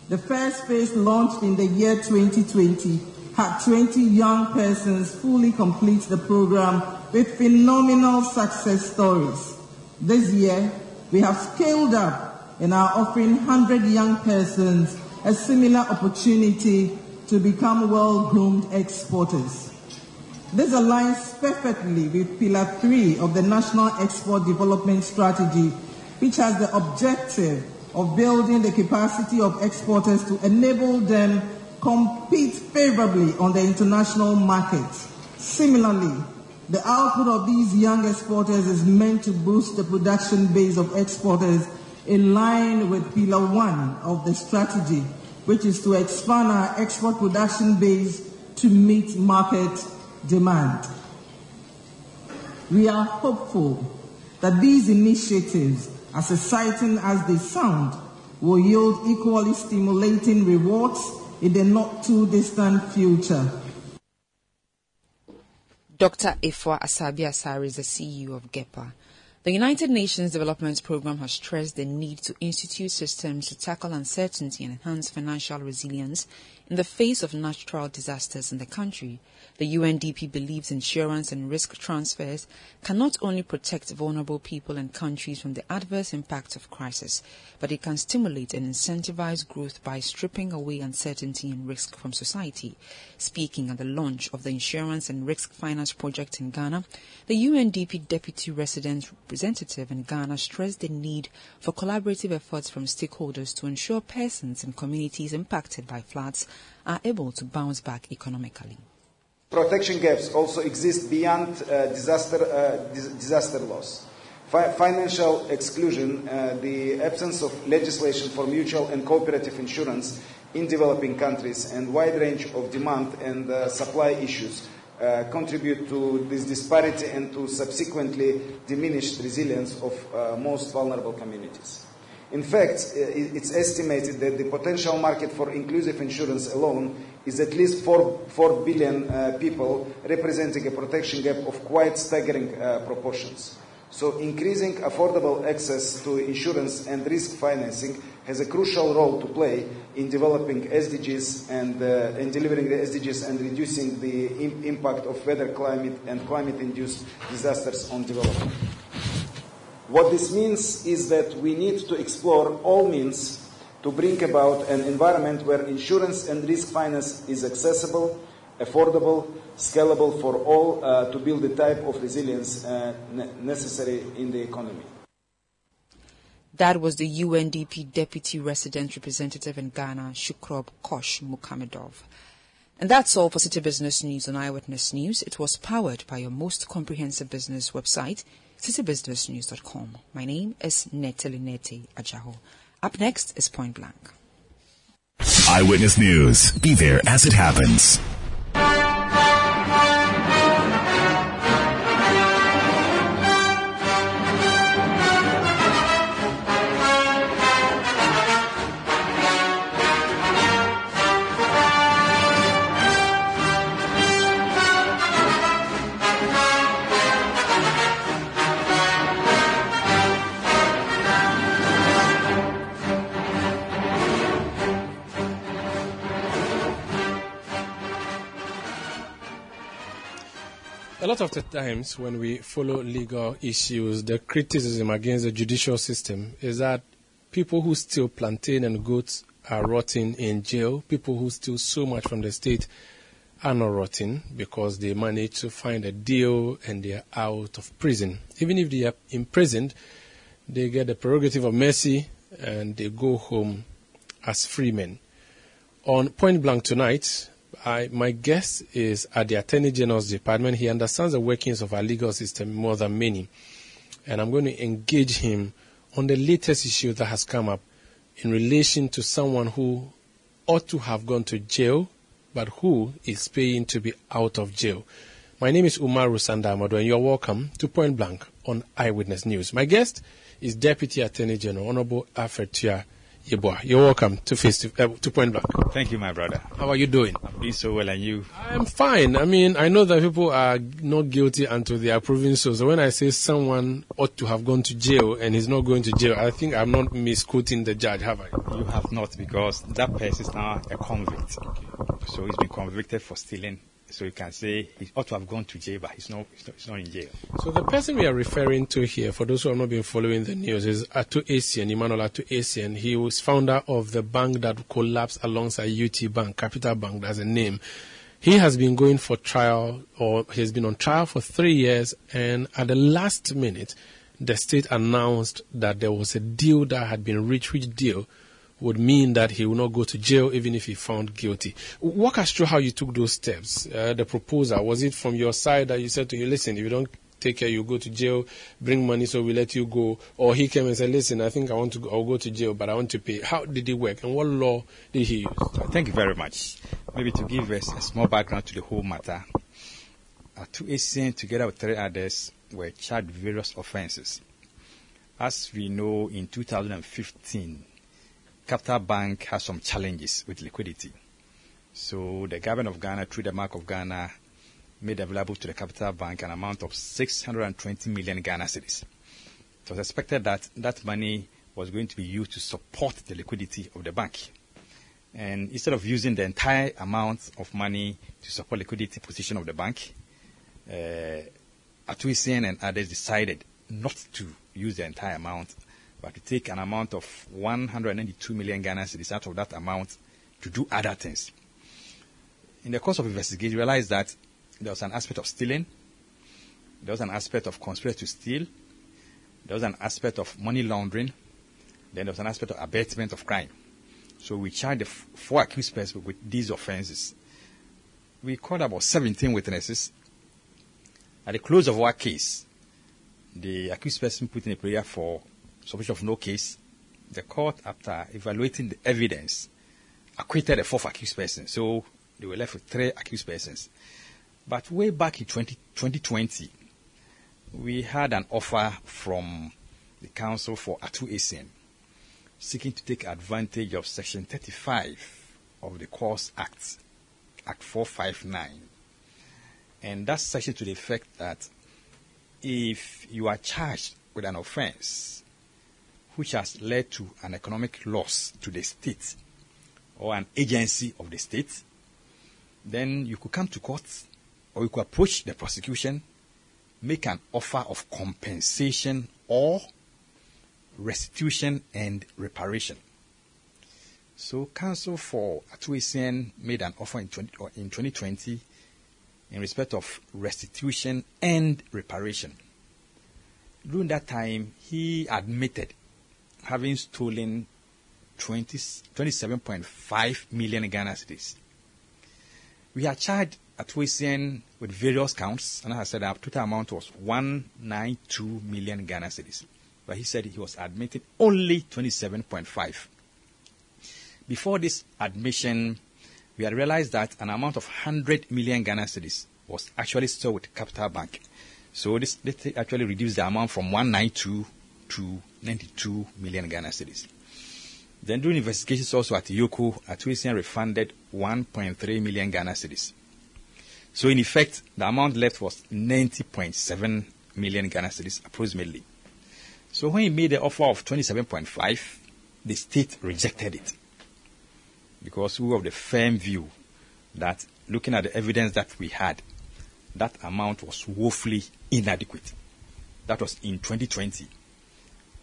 The first phase launched in the year 2020 had 20 young persons fully complete the program with phenomenal success stories. This year, we have scaled up and are offering 100 young persons a similar opportunity to become well-groomed exporters. This aligns perfectly with Pillar 3 of the National Export Development Strategy, which has the objective of building the capacity of exporters to enable them compete favorably on the international market. Similarly, the output of these young exporters is meant to boost the production base of exporters in line with Pillar 1 of the strategy, which is to expand our export production base to meet market demand. We are hopeful that these initiatives, as exciting as they sound, will yield equally stimulating rewards in the not too distant future. Dr. Afua Asabea Asare is the CEO of GEPA. The United Nations Development Programme has stressed the need to institute systems to tackle uncertainty and enhance financial resilience In the face of natural disasters in the country, the UNDP believes insurance and risk transfers can not only protect vulnerable people and countries from the adverse impacts of crisis, but it can stimulate and incentivize growth by stripping away uncertainty and risk from society. Speaking at the launch of the Insurance and Risk Finance Project in Ghana, the UNDP Deputy Resident Representative in Ghana stressed the need for collaborative efforts from stakeholders to ensure persons and communities impacted by floods are able to bounce back economically. Protection gaps also exist beyond uh, disaster, uh, dis- disaster loss. Fi- financial exclusion, uh, the absence of legislation for mutual and cooperative insurance in developing countries, and wide range of demand and uh, supply issues uh, contribute to this disparity and to subsequently diminished resilience of uh, most vulnerable communities. In fact, it's estimated that the potential market for inclusive insurance alone is at least 4, 4 billion uh, people, representing a protection gap of quite staggering uh, proportions. So, increasing affordable access to insurance and risk financing has a crucial role to play in developing SDGs and uh, in delivering the SDGs and reducing the Im- impact of weather, climate, and climate-induced disasters on development. What this means is that we need to explore all means to bring about an environment where insurance and risk finance is accessible, affordable, scalable for all uh, to build the type of resilience uh, necessary in the economy. That was the UNDP Deputy Resident Representative in Ghana, Shukrob Kosh Mukhamedov. And that's all for Citi Business News on Eyewitness News. It was powered by your most comprehensive business website, citibusinessnews.com. My name is Neteli Nete Ajaho. Up next is Point Blank. Eyewitness News. Be there as it happens. Lot of the times when we follow legal issues, the criticism against the judicial system is that people who steal plantain and goats are rotting in jail. People who steal so much from the state are not rotting because they manage to find a deal and they are out of prison. Even if they are imprisoned, they get the prerogative of mercy and they go home as free men. On Point Blank tonight, I, my guest is at the Attorney General's Department. He understands the workings of our legal system more than many. And I'm going to engage him on the latest issue that has come up in relation to someone who ought to have gone to jail, but who is paying to be out of jail. My name is Umaru Sanda Amadu, and you're welcome to Point Blank on Eyewitness News. My guest is Deputy Attorney General Honorable Alfred Tuah Yeboah. You're welcome to face to, uh, to Point Blank. Thank you, my brother. How are you doing? I'm doing so well, and you? I'm fine. I mean, I know that people are not guilty until they are proven so. So when I say someone ought to have gone to jail and he's not going to jail, I think I'm not misquoting the judge, have I? You have not, because that person is now a convict. Okay. So he's been convicted for stealing so you can say he ought to have gone to jail, but he's not, he's not, he's not in jail. So the person we are referring to here, for those who have not been following the news, is Ato Essien, Emmanuel Ato Essien. He was founder of the bank that collapsed alongside UT Bank, Capital Bank, that's a name. He has been going for trial, or he's been on trial for three years, and at the last minute, the state announced that there was a deal that had been reached, which deal would mean that he will not go to jail even if he found guilty. Walk us through how you took those steps. Uh, the proposal was it from your side that you said to him, "Listen, if you don't take care, you go to jail. Bring money, so we let you go." Or he came and said, "Listen, I think I want to. Go, I'll go to jail, but I want to pay." How did it work, and what law did he use? Thank you very much. Maybe to give us a small background to the whole matter. Uh, two Essien, together with three others, were charged various offences. As we know, in 2015 Capital Bank has some challenges with liquidity. So the government of Ghana, through the Bank of Ghana, made available to the Capital Bank an amount of 620 million Ghana cedis. It was expected that that money was going to be used to support the liquidity of the bank. And instead of using the entire amount of money to support liquidity position of the bank, uh, Ato Essien and others decided not to use the entire amount, but to take an amount of 192 million Ghana cedis out of that amount to do other things. In the course of investigation, we realized that there was an aspect of stealing, there was an aspect of conspiracy to steal, there was an aspect of money laundering, then there was an aspect of abetment of crime. So we charged the four accused persons with these offenses. We called about 17 witnesses. At the close of our case, the accused person put in a prayer for submission of no case. The court, after evaluating the evidence, acquitted the fourth accused person. So they were left with three accused persons. But way back in 20, 2020, we had an offer from the Counsel for Ato Essien seeking to take advantage of Section 35 of the Courts Act, Act 459. And that's section to the effect that if you are charged with an offense which has led to an economic loss to the state or an agency of the state, then you could come to court or you could approach the prosecution, make an offer of compensation or restitution and reparation. So, Counsel for Ato Essien made an offer in, 20, in 2020 in respect of restitution and reparation. During that time, he admitted having stolen 20, 27.5 million Ghana cedis. We had charged Ato Essien with various counts, and as I said, our total amount was 192 million Ghana cedis but he said he was admitted only 27.5. Before this admission, we had realized that an amount of 100 million Ghana cedis was actually stored with Capital Bank. So this, this actually reduced the amount from 192 to 92 million Ghana cedis. Then during investigations also at EOCO, Atuisian refunded 1.3 million Ghana cedis. So in effect, the amount left was 90.7 million Ghana cedis approximately. So when he made the offer of 27.5, the state rejected it because we were of the firm view that looking at the evidence that we had, that amount was woefully inadequate. That was in 2020.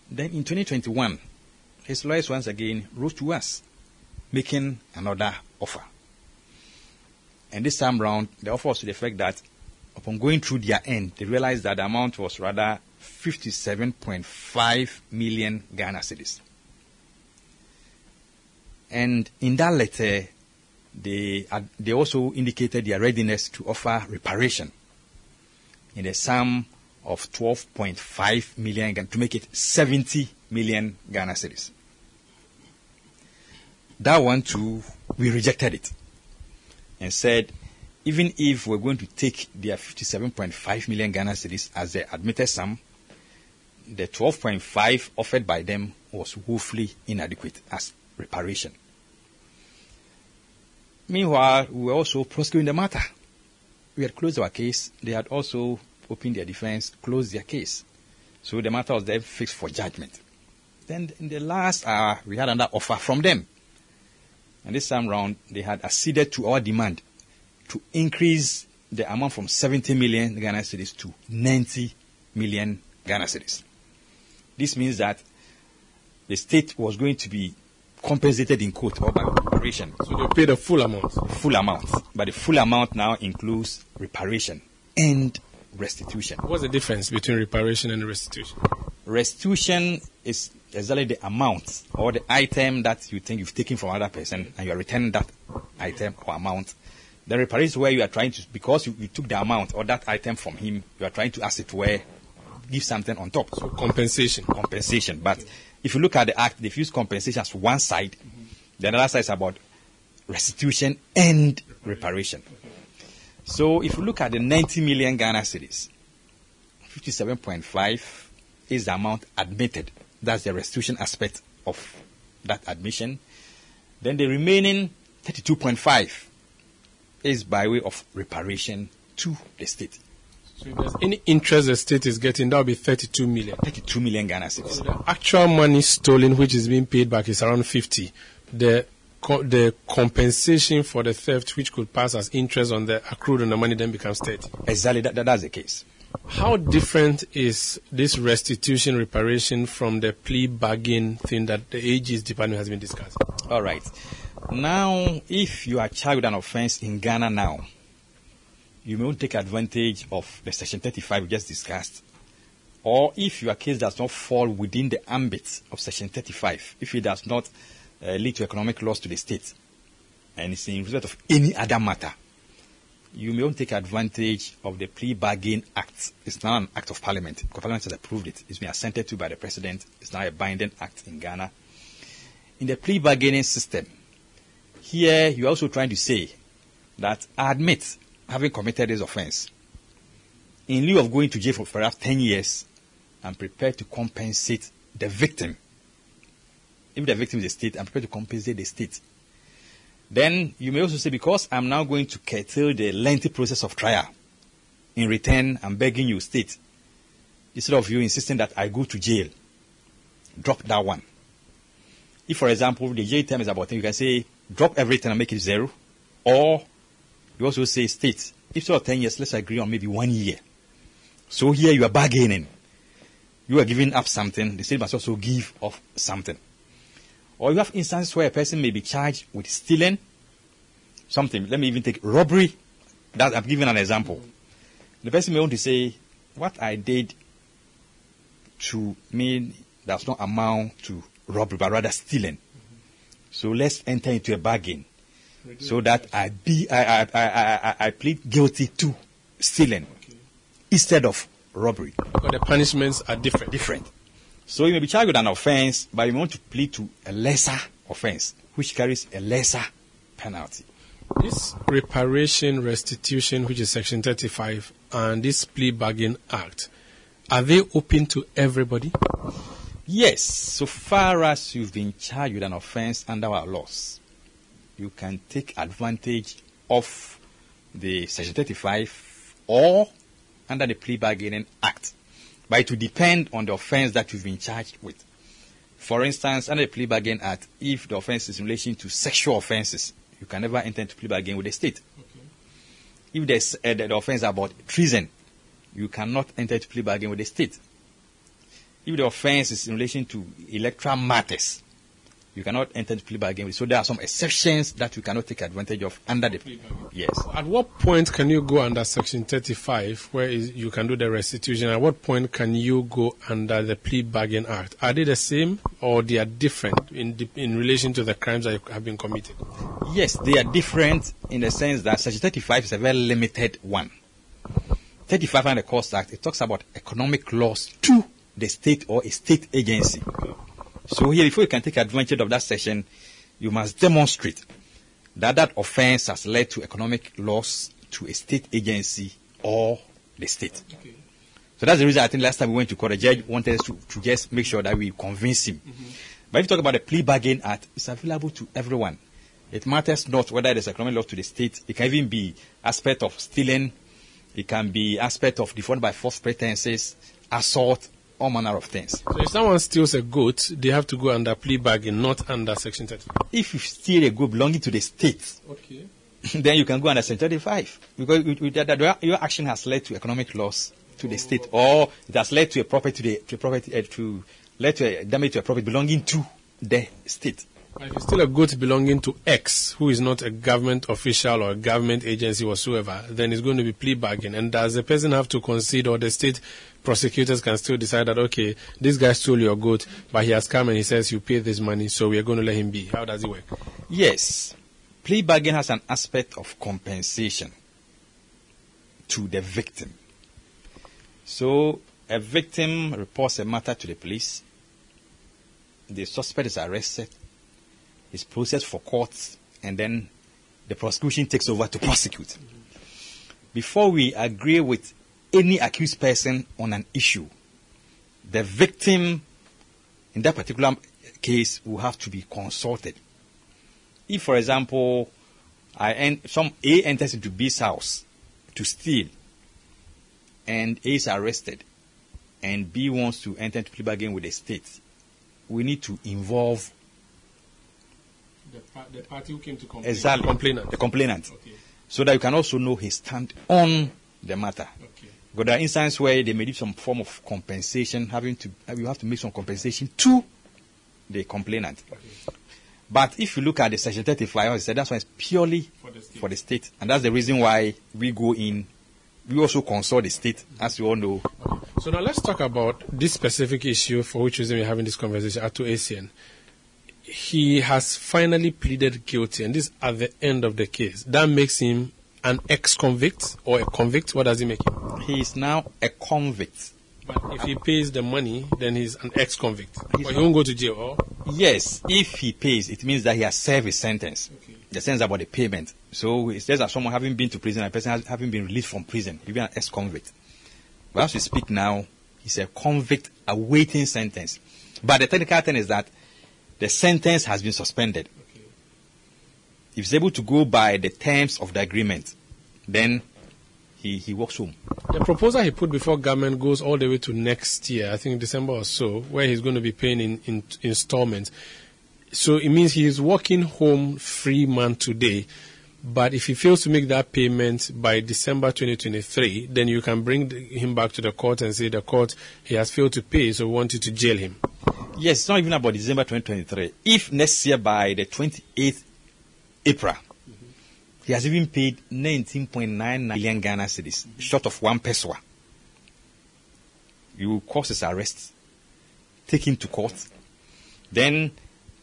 Then in 2021, his lawyers once again wrote to us, making another offer. And this time round, the offer was to the effect that upon going through their end, they realized that the amount was rather 57.5 million Ghana cedis. And in that letter, they, they also indicated their readiness to offer reparation in the sum of 12.5 million to make it 70 million Ghana cedis. That one too, we rejected it and said even if we're going to take their 57.5 million Ghana cedis as the admitted sum, the 12.5 offered by them was woefully inadequate as reparation. Meanwhile, we were also prosecuting the matter. We had closed our case. They had also opened their defense, close their case. So the matter was then fixed for judgment. Then in the last hour, we had another offer from them. And this time round, they had acceded to our demand to increase the amount from 70 million Ghana cedis to 90 million Ghana cedis. This means that the state was going to be compensated in court or by reparation. So they paid the full amount. Full amount. But the full amount now includes reparation and restitution. What's the difference between reparation and restitution? Restitution is exactly the amount or the item that you think you've taken from another person and you are returning that item or amount. The reparation is where you are trying to, because you, you took the amount or that item from him, you are trying to, as it were, give something on top. So compensation. Compensation. But okay. if you look at the act, they've used compensation as one side. Mm-hmm. The other side is about restitution and reparation. So if you look at the 90 million Ghana cedis, 57.5 is the amount admitted. That's the restitution aspect of that admission. Then the remaining 32.5 is by way of reparation to the state. So if there's any interest the state is getting, that will be 32 million. 32 million Ghana cedis. So the actual money stolen, which is being paid back, is around 50. The co- the compensation for the theft, which could pass as interest on the accrued on the money then becomes 30. Exactly, that, that, that's the case. How different is this restitution reparation from the plea bargain thing that the AG's department has been discussing? All right. Now, if you are charged with an offense in Ghana now, you may take advantage of the Section 35 we just discussed. Or if your case does not fall within the ambit of Section 35, if it does not Uh, lead to economic loss to the state, and it's in respect of any other matter, you may to take advantage of the Plea Bargain Act. It's now an act of parliament. Because parliament has approved it. It's been assented to by the president. It's now a binding act in Ghana. In the plea bargaining system, here you're also trying to say that I admit having committed this offense. In lieu of going to jail for perhaps 10 years, I'm prepared to compensate the victim. If the victim is a state, I'm prepared to compensate the state. Then you may also say, because I'm now going to curtail the lengthy process of trial, in return, I'm begging you, state, instead of you insisting that I go to jail, drop that one. If, for example, the jail term is about 10, you can say, drop everything and make it zero. Or you also say, state, if so 10 years, let's agree on maybe one year. So here you are bargaining. You are giving up something, the state must also give up something. Or you have instances where a person may be charged with stealing something. Let me even take robbery. That I've given an example. The person may want to say, what I did to me does not amount to robbery, but rather stealing. So let's enter into a bargain so that I be I, I, I, I, I plead guilty to stealing instead of robbery. Because the punishments are different. Different. So you may be charged with an offense, but you want to plead to a lesser offense, which carries a lesser penalty. This reparation restitution, which is Section 35, and this plea bargain act, are they open to everybody? Yes, so far as you've been charged with an offense under our laws, you can take advantage of the Section 35 or under the Plea Bargaining Act. But it will depend on the offense that you've been charged with. For instance, under the Plea Bargain Act, if the offense is in relation to sexual offenses, you can never enter into plea bargain with the state. If there's, uh, the offense is about treason, you cannot enter into plea bargain with the state. If the offense is in relation to electoral matters, you cannot enter the plea bargain. So there are some exceptions that you cannot take advantage of under the plea bargain. Yes. At what point can you go under Section 35 where is, you can do the restitution? At what point can you go under the Plea Bargain Act? Are they the same or they are different in, the, in relation to the crimes that have been committed? Yes, they are different in the sense that Section 35 is a very limited one. 35 under the Courts Act, it talks about economic loss to the state or a state agency. So here, before you can take advantage of that section, you must demonstrate that that offense has led to economic loss to a state agency or the state. Okay. So that's the reason I think last time we went to court, the judge wanted us to, to just make sure that we convince him. Mm-hmm. But if you talk about the plea bargain act, it's available to everyone. It matters not whether there's economic loss to the state. It can even be aspect of stealing. It can be aspect of defraud by false pretenses, assault, all manner of things. So if someone steals a goat, they have to go under plea bargain, not under Section 35. If you steal a goat belonging to the state, Okay. then you can go under Section 35 because you- you- that- your action has led to economic loss to the state, or it has led to a property to, the, to a property uh, to led to a damage to a property belonging to the state. But if you steal a goat belonging to X, who is not a government official or a government agency whatsoever, then it's going to be plea bargain. And does the person have to concede, or the state prosecutors can still decide that, okay, this guy stole your goat, but he has come and he says you pay this money, so we are going to let him be. How does it work? Yes, plea bargain has an aspect of compensation to the victim. So a victim reports a matter to the police. The suspect is arrested. Is processed for court, and then the prosecution takes over to prosecute. Before we agree with any accused person on an issue, the victim in that particular case will have to be consulted. If, for example, I en- some A enters into B's house to steal, and A is arrested, and B wants to enter into plea bargain with the state, we need to involve The, the party who came to complain. Exactly. Complainant. The complainant. Okay. So that you can also know his stand on the matter. Okay. But there are instances where they may give some form of compensation, having to uh, you have to make some compensation to the complainant. But if you look at the section 35, I said that's why it's purely For the state. for the state, and that's the reason why we go in. We also consult the state, as you all know. So now let's talk about this specific issue for which reason we're having this conversation, Ato Essien. He has finally pleaded guilty, and this is at the end of the case. That makes him an ex-convict or a convict. What does he make him? He is now a convict. But if he pays the money, then he's an ex-convict. But he won't go to jail. Or Yes, if he pays, it means that he has served his sentence. The sentence about the payment. So it says that someone having been to prison, a person has, having been released from prison, even an ex-convict. But as we speak now, he's a convict awaiting sentence. But the technical thing is that the sentence has been suspended. If he's able to go by the terms of the agreement, then he, he walks home. The proposal he put before government goes all the way to next year, I think December or so, where he's going to be paying in, in installments. So it means he is walking home free man today. But if he fails to make that payment by December 2023, then you can bring the- him back to the court and say the court he has failed to pay, so we want you to jail him. Yes, it's not even about December 2023. If next year by the 28th April, he has even paid 19.99 million Ghana cedis, short of one pesewa, you will cause his arrest, take him to court, then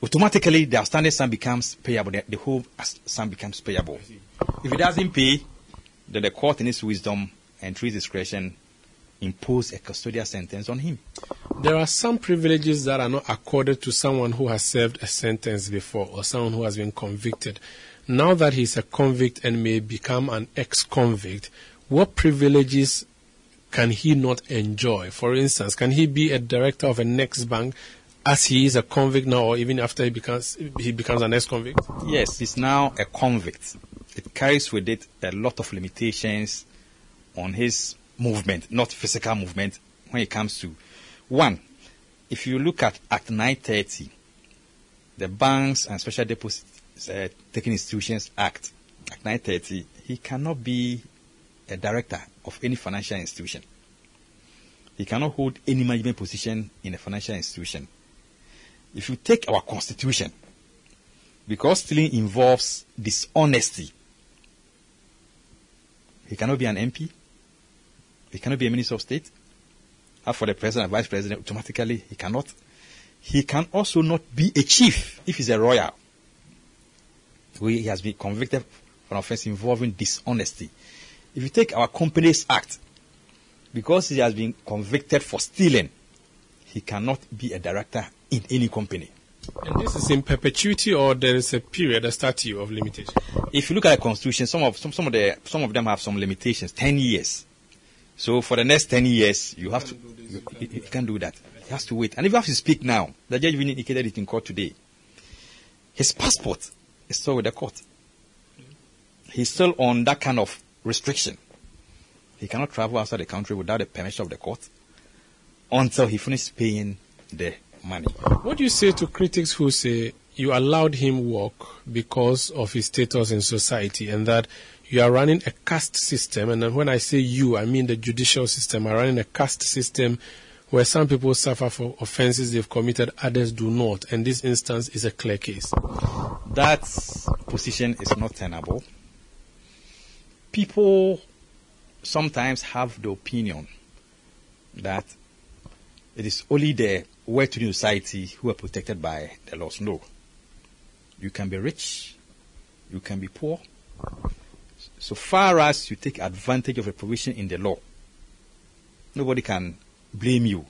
automatically the outstanding sum becomes payable, the, the whole sum becomes payable. If he doesn't pay, then the court in its wisdom and through discretion impose a custodial sentence on him. There are some privileges that are not accorded to someone who has served a sentence before or someone who has been convicted. Now that he's a convict and may become an ex convict, what privileges can he not enjoy? For instance, can he be a director of a next bank as he is a convict now or even after he becomes he becomes an ex convict? Yes, he's now a convict. It carries with it a lot of limitations on his movement, not physical movement, when it comes to one. If you look at Act 930, the Banks and Special Deposit uh, Taking Institutions Act, Act 930, he cannot be a director of any financial institution. He cannot hold any management position in a financial institution. If you take our constitution, because stealing involves dishonesty, he cannot be an MP, he cannot be a minister of state. As for the president and vice president, automatically he cannot. He can also not be a chief if he's a royal. He has been convicted for an offense involving dishonesty. If you take our Companies Act, because he has been convicted for stealing, he cannot be a director in any company. And this is in perpetuity or there is a period, a statute of limitation? If you look at the constitution, some of some, some of the some of them have some limitations. Ten years. So for the next ten years, you have to. You, you, you can't do that. He has to wait. And if you have to speak now, the judge even indicated it in court today. His passport is still with the court. He's still on that kind of restriction. He cannot travel outside the country without the permission of the court until he finishes paying the money. What do you say to critics who say you allowed him work because of his status in society and that you are running a caste system? And when I say you, I mean the judicial system, are running a caste system where some people suffer for offenses they've committed, others do not. And this instance is a clear case. That position is not tenable. People sometimes have the opinion that it is only the well-to-do society who are protected by the laws. No. You can be rich, you can be poor. So far as you take advantage of a provision in the law, nobody can blame you.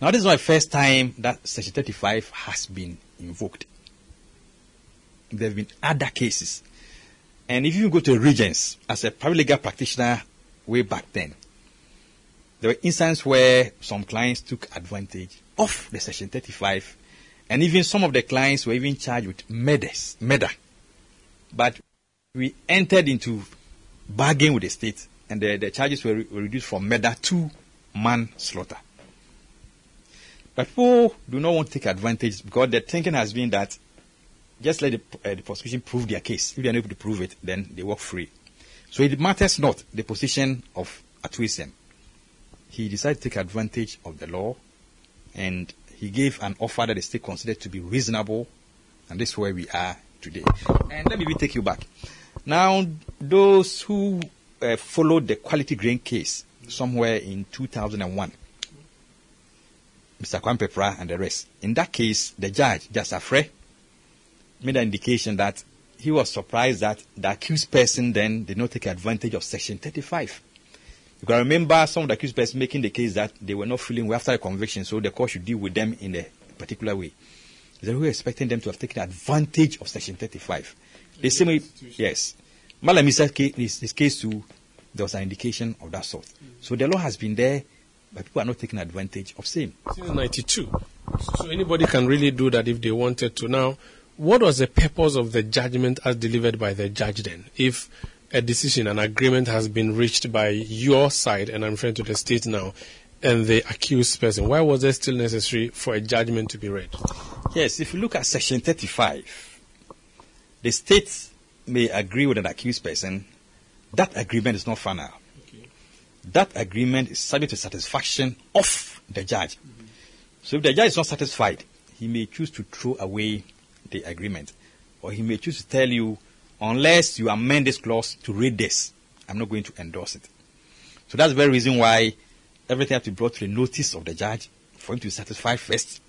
Now, this is my first time that Section 35 has been invoked. There have been other cases. And if you go to Regents, as a private legal practitioner way back then, there were instances where some clients took advantage of the Section 35, and even some of the clients were even charged with murders, murder. But we entered into bargain with the state, and the, the charges were, re- were reduced from murder to manslaughter. But people do not want to take advantage because the thinking has been that just let the, uh, the prosecution prove their case. If they are not able to prove it, then they walk free. So it matters not the position of Ato Essien. He decided to take advantage of the law and he gave an offer that the state considered to be reasonable, and this is where we are today. And let me take you back. Now, those who uh, followed the quality grain case somewhere in 2001, Mr. Kwame Peprah and the rest, in that case, the judge, Jasafre, made an indication that he was surprised that the accused person then did not take advantage of Section 35. You can remember some of the accused persons making the case that they were not feeling well after the conviction, so the court should deal with them in a particular way. They were expecting them to have taken advantage of Section 35. The same way, yes. Mallam Issah's case, his, his case too, there was an indication of that sort. Mm. So the law has been there, but people are not taking advantage of same. Since 92. So anybody can really do that if they wanted to. Now, what was the purpose of the judgment as delivered by the judge then? If a decision, an agreement has been reached by your side, and I'm referring to the state now, and the accused person, why was it still necessary for a judgment to be read? Yes, if you look at Section 35, the state may agree with an accused person. That agreement is not final. Okay. That agreement is subject to satisfaction of the judge. Mm-hmm. So if the judge is not satisfied, he may choose to throw away the agreement. Or he may choose to tell you, unless you amend this clause to read this, I'm not going to endorse it. So that's the very reason why everything has to be brought to the notice of the judge for him to be satisfied first.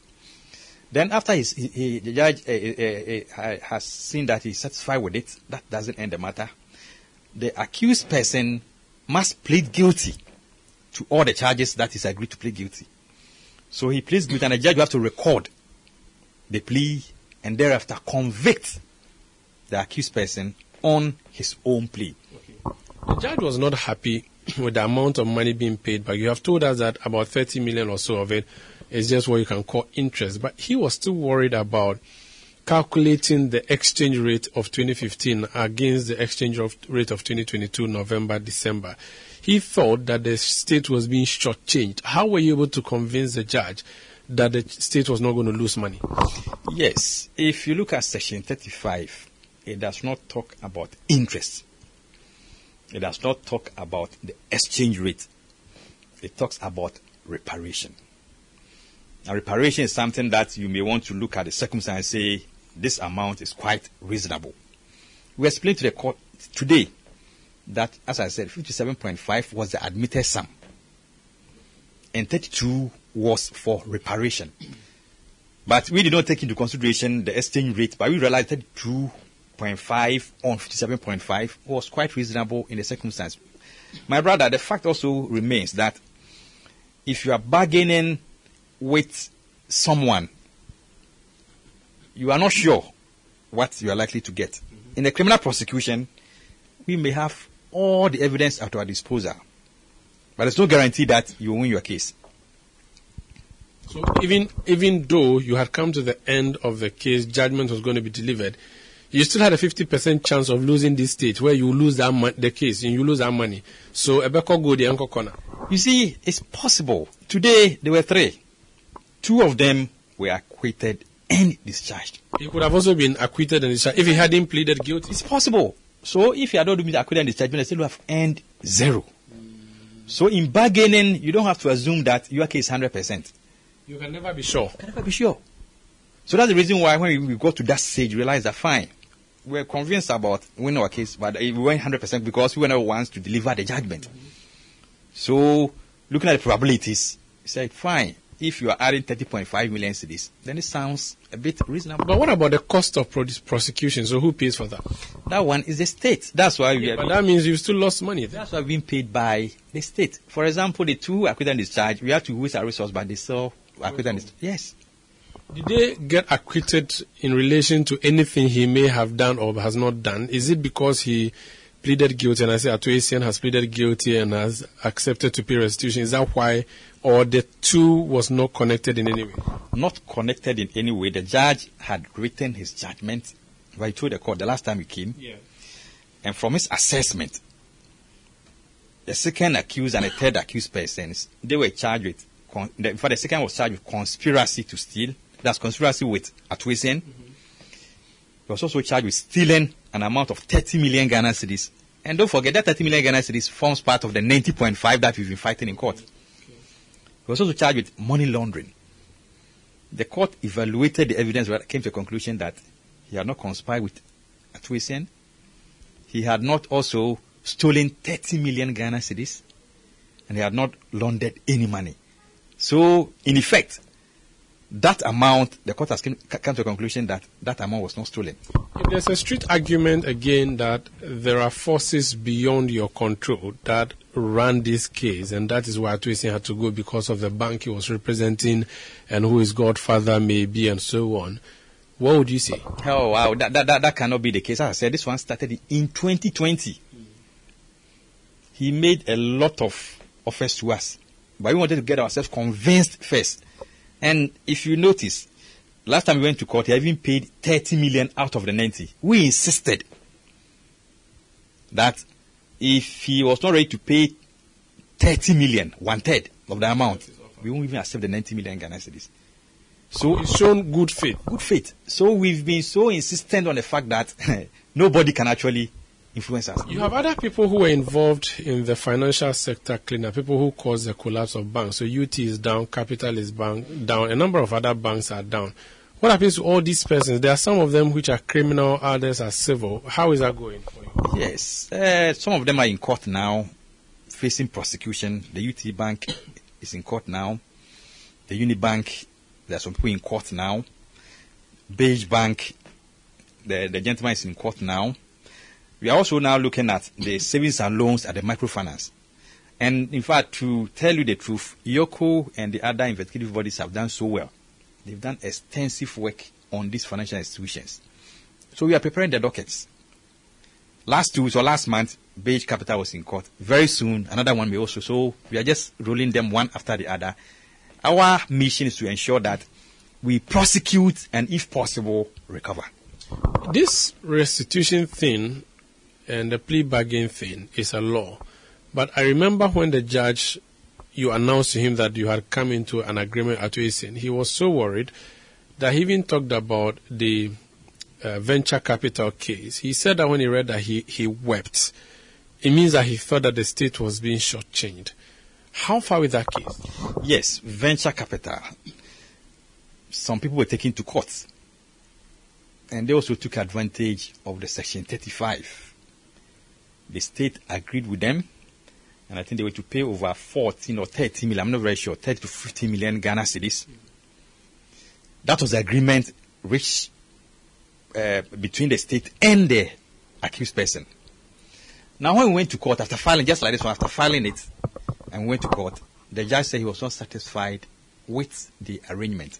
Then after he, he, the judge uh, uh, uh, has seen that he's satisfied with it, that doesn't end the matter. The accused person must plead guilty to all the charges that he's agreed to plead guilty. So he pleads guilty, and the judge will have to record the plea and thereafter convict the accused person on his own plea. Okay. The judge was not happy with the amount of money being paid, but you have told us that about 30 million or so of it is just what you can call interest. But he was still worried about calculating the exchange rate of 2015 against the exchange rate of 2022 November, December. He thought that the state was being shortchanged. How were you able to convince the judge that the state was not going to lose money? Yes. If you look at Section 35, it does not talk about interest. It does not talk about the exchange rate. It talks about reparation. Reparation is something that you may want to look at the circumstance and say, this amount is quite reasonable. We explained to the court today that, as I said, 57.5 was the admitted sum, and 32 was for reparation. But we did not take into consideration the exchange rate, but we realized that 2.5 on 57.5 was quite reasonable in the circumstance. My brother, the fact also remains that if you are bargaining with someone, you are not sure what you are likely to get. Mm-hmm. In a criminal prosecution, we may have all the evidence at our disposal, but there's no guarantee that you win your case. So even even though you had come to the end of the case, judgment was going to be delivered, you still had a 50% chance of losing this state where you lose that mo- the case and you lose that money. So Ebeko go the Uncle corner. You see, it's possible. Today there were three. Two of them were acquitted and discharged. He could have also been acquitted and discharged if he hadn't pleaded guilty. It's possible. So if you had not been acquitted and discharged, they still have earned zero. So in bargaining, you don't have to assume that your case is hundred percent. You can never be sure. You can never be sure. So that's the reason why when we got to that stage, we realized that fine, we're convinced about winning our case, but we went 100% because we were never ones to deliver the judgment. So looking at the probabilities, we said, fine, if you are adding 30.5 million cedis, then it sounds a bit reasonable. But what about the cost of prosecution? So who pays for that? That one is the state. That's why we yeah, But that means you've still lost money. Then. That's why being paid by the state. For example, the two acquitted and discharged, we have to waste our resources, but they still acquitted and discharged. Yes. Did they get acquitted in relation to anything he may have done or has not done? Is it because he pleaded guilty and I say Ato Essien has pleaded guilty and has accepted to pay restitution? Is that why, or the two was not connected in any way? Not connected in any way. The judge had written his judgment. I told the court the last time he came. Yeah. And from his assessment, the second accused and the third accused persons, they were charged with, in fact, the second was charged with conspiracy to steal that's conspiracy with Ato Essien. Mm-hmm. was also charged with stealing an amount of 30 million Ghana cedis. And don't forget that 30 million Ghana cedis forms part of the 90.5 that we've been fighting in court. He was also charged with money laundering. The court evaluated the evidence and came to a conclusion that he had not conspired with Ato Essien. He had not also stolen 30 million Ghana cedis. And he had not laundered any money. So, in effect, that amount, the court has come, come to a conclusion that that amount was not stolen. There's a street argument again that there are forces beyond your control that ran this case, and that is why Ato Essien had to go because of the bank he was representing and who his godfather may be and so on. What would you say? Oh, wow. That, that, that, that cannot be the case. As I said, this one started in 2020. He made a lot of offers to us. But we wanted to get ourselves convinced first. And if you notice, last time we went to court, he even paid 30 million out of the 90. We insisted that if he was not ready to pay 30 million, one third of the amount, we won't even accept the 90 million Ghana cedis. So he's shown good faith. Good faith. So we've been so insistent on the fact that nobody can actually influence us. You have other people who were involved in the financial sector cleanup, people who caused the collapse of banks. So UT is down, Capital is bank, down, a number of other banks are down. What happens to all these persons? There are some of them which are criminal, others are civil. How is that going? Yes. Uh, some of them are in court now, facing prosecution. The UT Bank is in court now. The Unibank, there are some people in court now. Beige Bank, the, the gentleman is in court now. We are also now looking at the savings and loans at the microfinance. And in fact, to tell you the truth, EOCO and the other investigative bodies have done so well. They've done extensive work on these financial institutions. So we are preparing the dockets. Last two weeks or last month, Beige Capital was in court. Very soon, another one may also. So we are just rolling them one after the other. Our mission is to ensure that we prosecute and, if possible, recover. This restitution thing and the plea bargain thing is a law. But I remember when the judge, you announced to him that you had come into an agreement Ato Essien, he was so worried that he even talked about the uh, venture capital case. He said that when he read that, he, he wept. It means that he thought that the state was being shortchanged. How far with that case? Yes, venture capital. Some people were taken to court. And they also took advantage of the Section 35 the state agreed with them, and I think they were to pay over 14 or 30 million, I'm not very sure, 30 to 50 million Ghana cedis. That was the agreement reached uh, between the state and the accused person. Now, when we went to court after filing, just like this one, after filing it, and we went to court, the judge said he was not satisfied with the arrangement.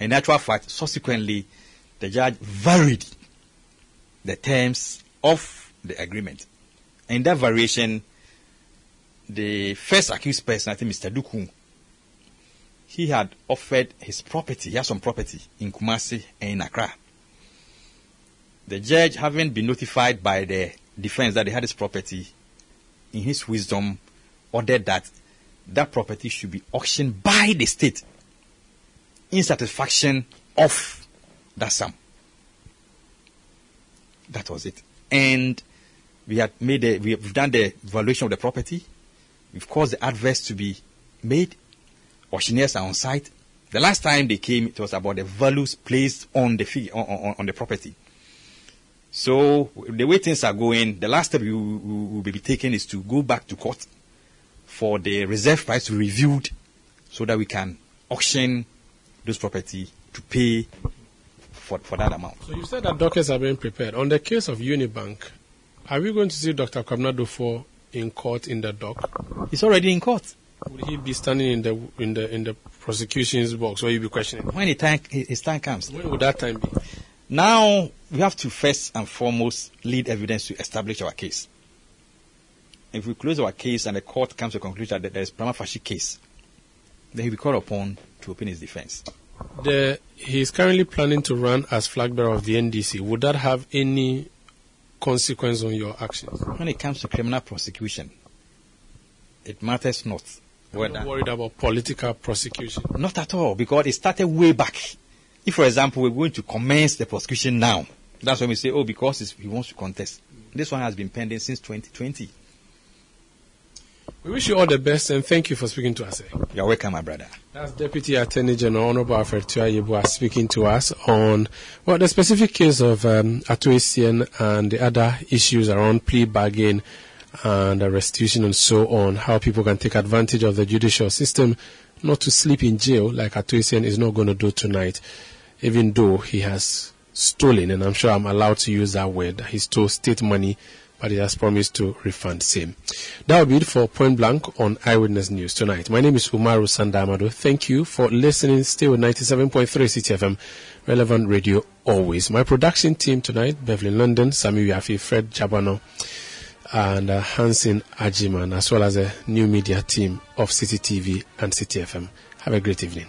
In actual fact, subsequently, the judge varied the terms of the agreement. In that variation, the first accused person, I think Mr. Duku, he had offered his property, he has some property in Kumasi and in Accra. The judge, having been notified by the defense that they had his property, in his wisdom, ordered that that property should be auctioned by the state in satisfaction of that sum. That was it. And we had made a, we have done the valuation of the property. We've caused the adverse to be made. Auctioneers are on site. The last time they came, it was about the values placed on the fee, on, on, on, the property. So the way things are going, the last step we will, be taking is to go back to court for the reserve price to be reviewed, so that we can auction those property to pay for, for that amount. So you said that dockets are being prepared. On the case of Unibank, are we going to see Dr. Kwabena Duffuor in court in the dock? He's already in court. Would he be standing in the in the in the prosecution's box, or you be questioning? When his time, his time comes. When would that time be? Now we have to first and foremost lead evidence to establish our case. If we close our case and the court comes to a conclusion that there is prima facie case, then he'll be called upon to open his defense. The, he is currently planning to run as flag bearer of the NDC. Would that have any consequence on your actions? When it comes to criminal prosecution, it matters not whether. Not worried about political prosecution? Not at all, because it started way back. If, for example, we're going to commence the prosecution now, That's when we say, oh, because he wants to contest. This one has been pending since 2020. We wish you all the best and thank you for speaking to us. You're welcome, my brother. That's Deputy Attorney General Honorable Alfred Tuah-Yeboah speaking to us on well the specific case of um, Ato Essien and the other issues around plea bargain and restitution and so on, how people can take advantage of the judicial system not to sleep in jail like Ato Essien is not going to do tonight, even though he has stolen, and I'm sure I'm allowed to use that word, he stole state money, but he has promised to refund same. That will be it for Point Blank on Eyewitness News tonight. My name is Umaru Sanda Amadu. Thank you for listening. Stay with 97.3 Citi FM, relevant radio always. My production team tonight, Beverly London, Sami Yafi, Fred Jabano, and uh, Hansin Ajiman, as well as a new media team of Citi TV and Citi FM. Have a great evening.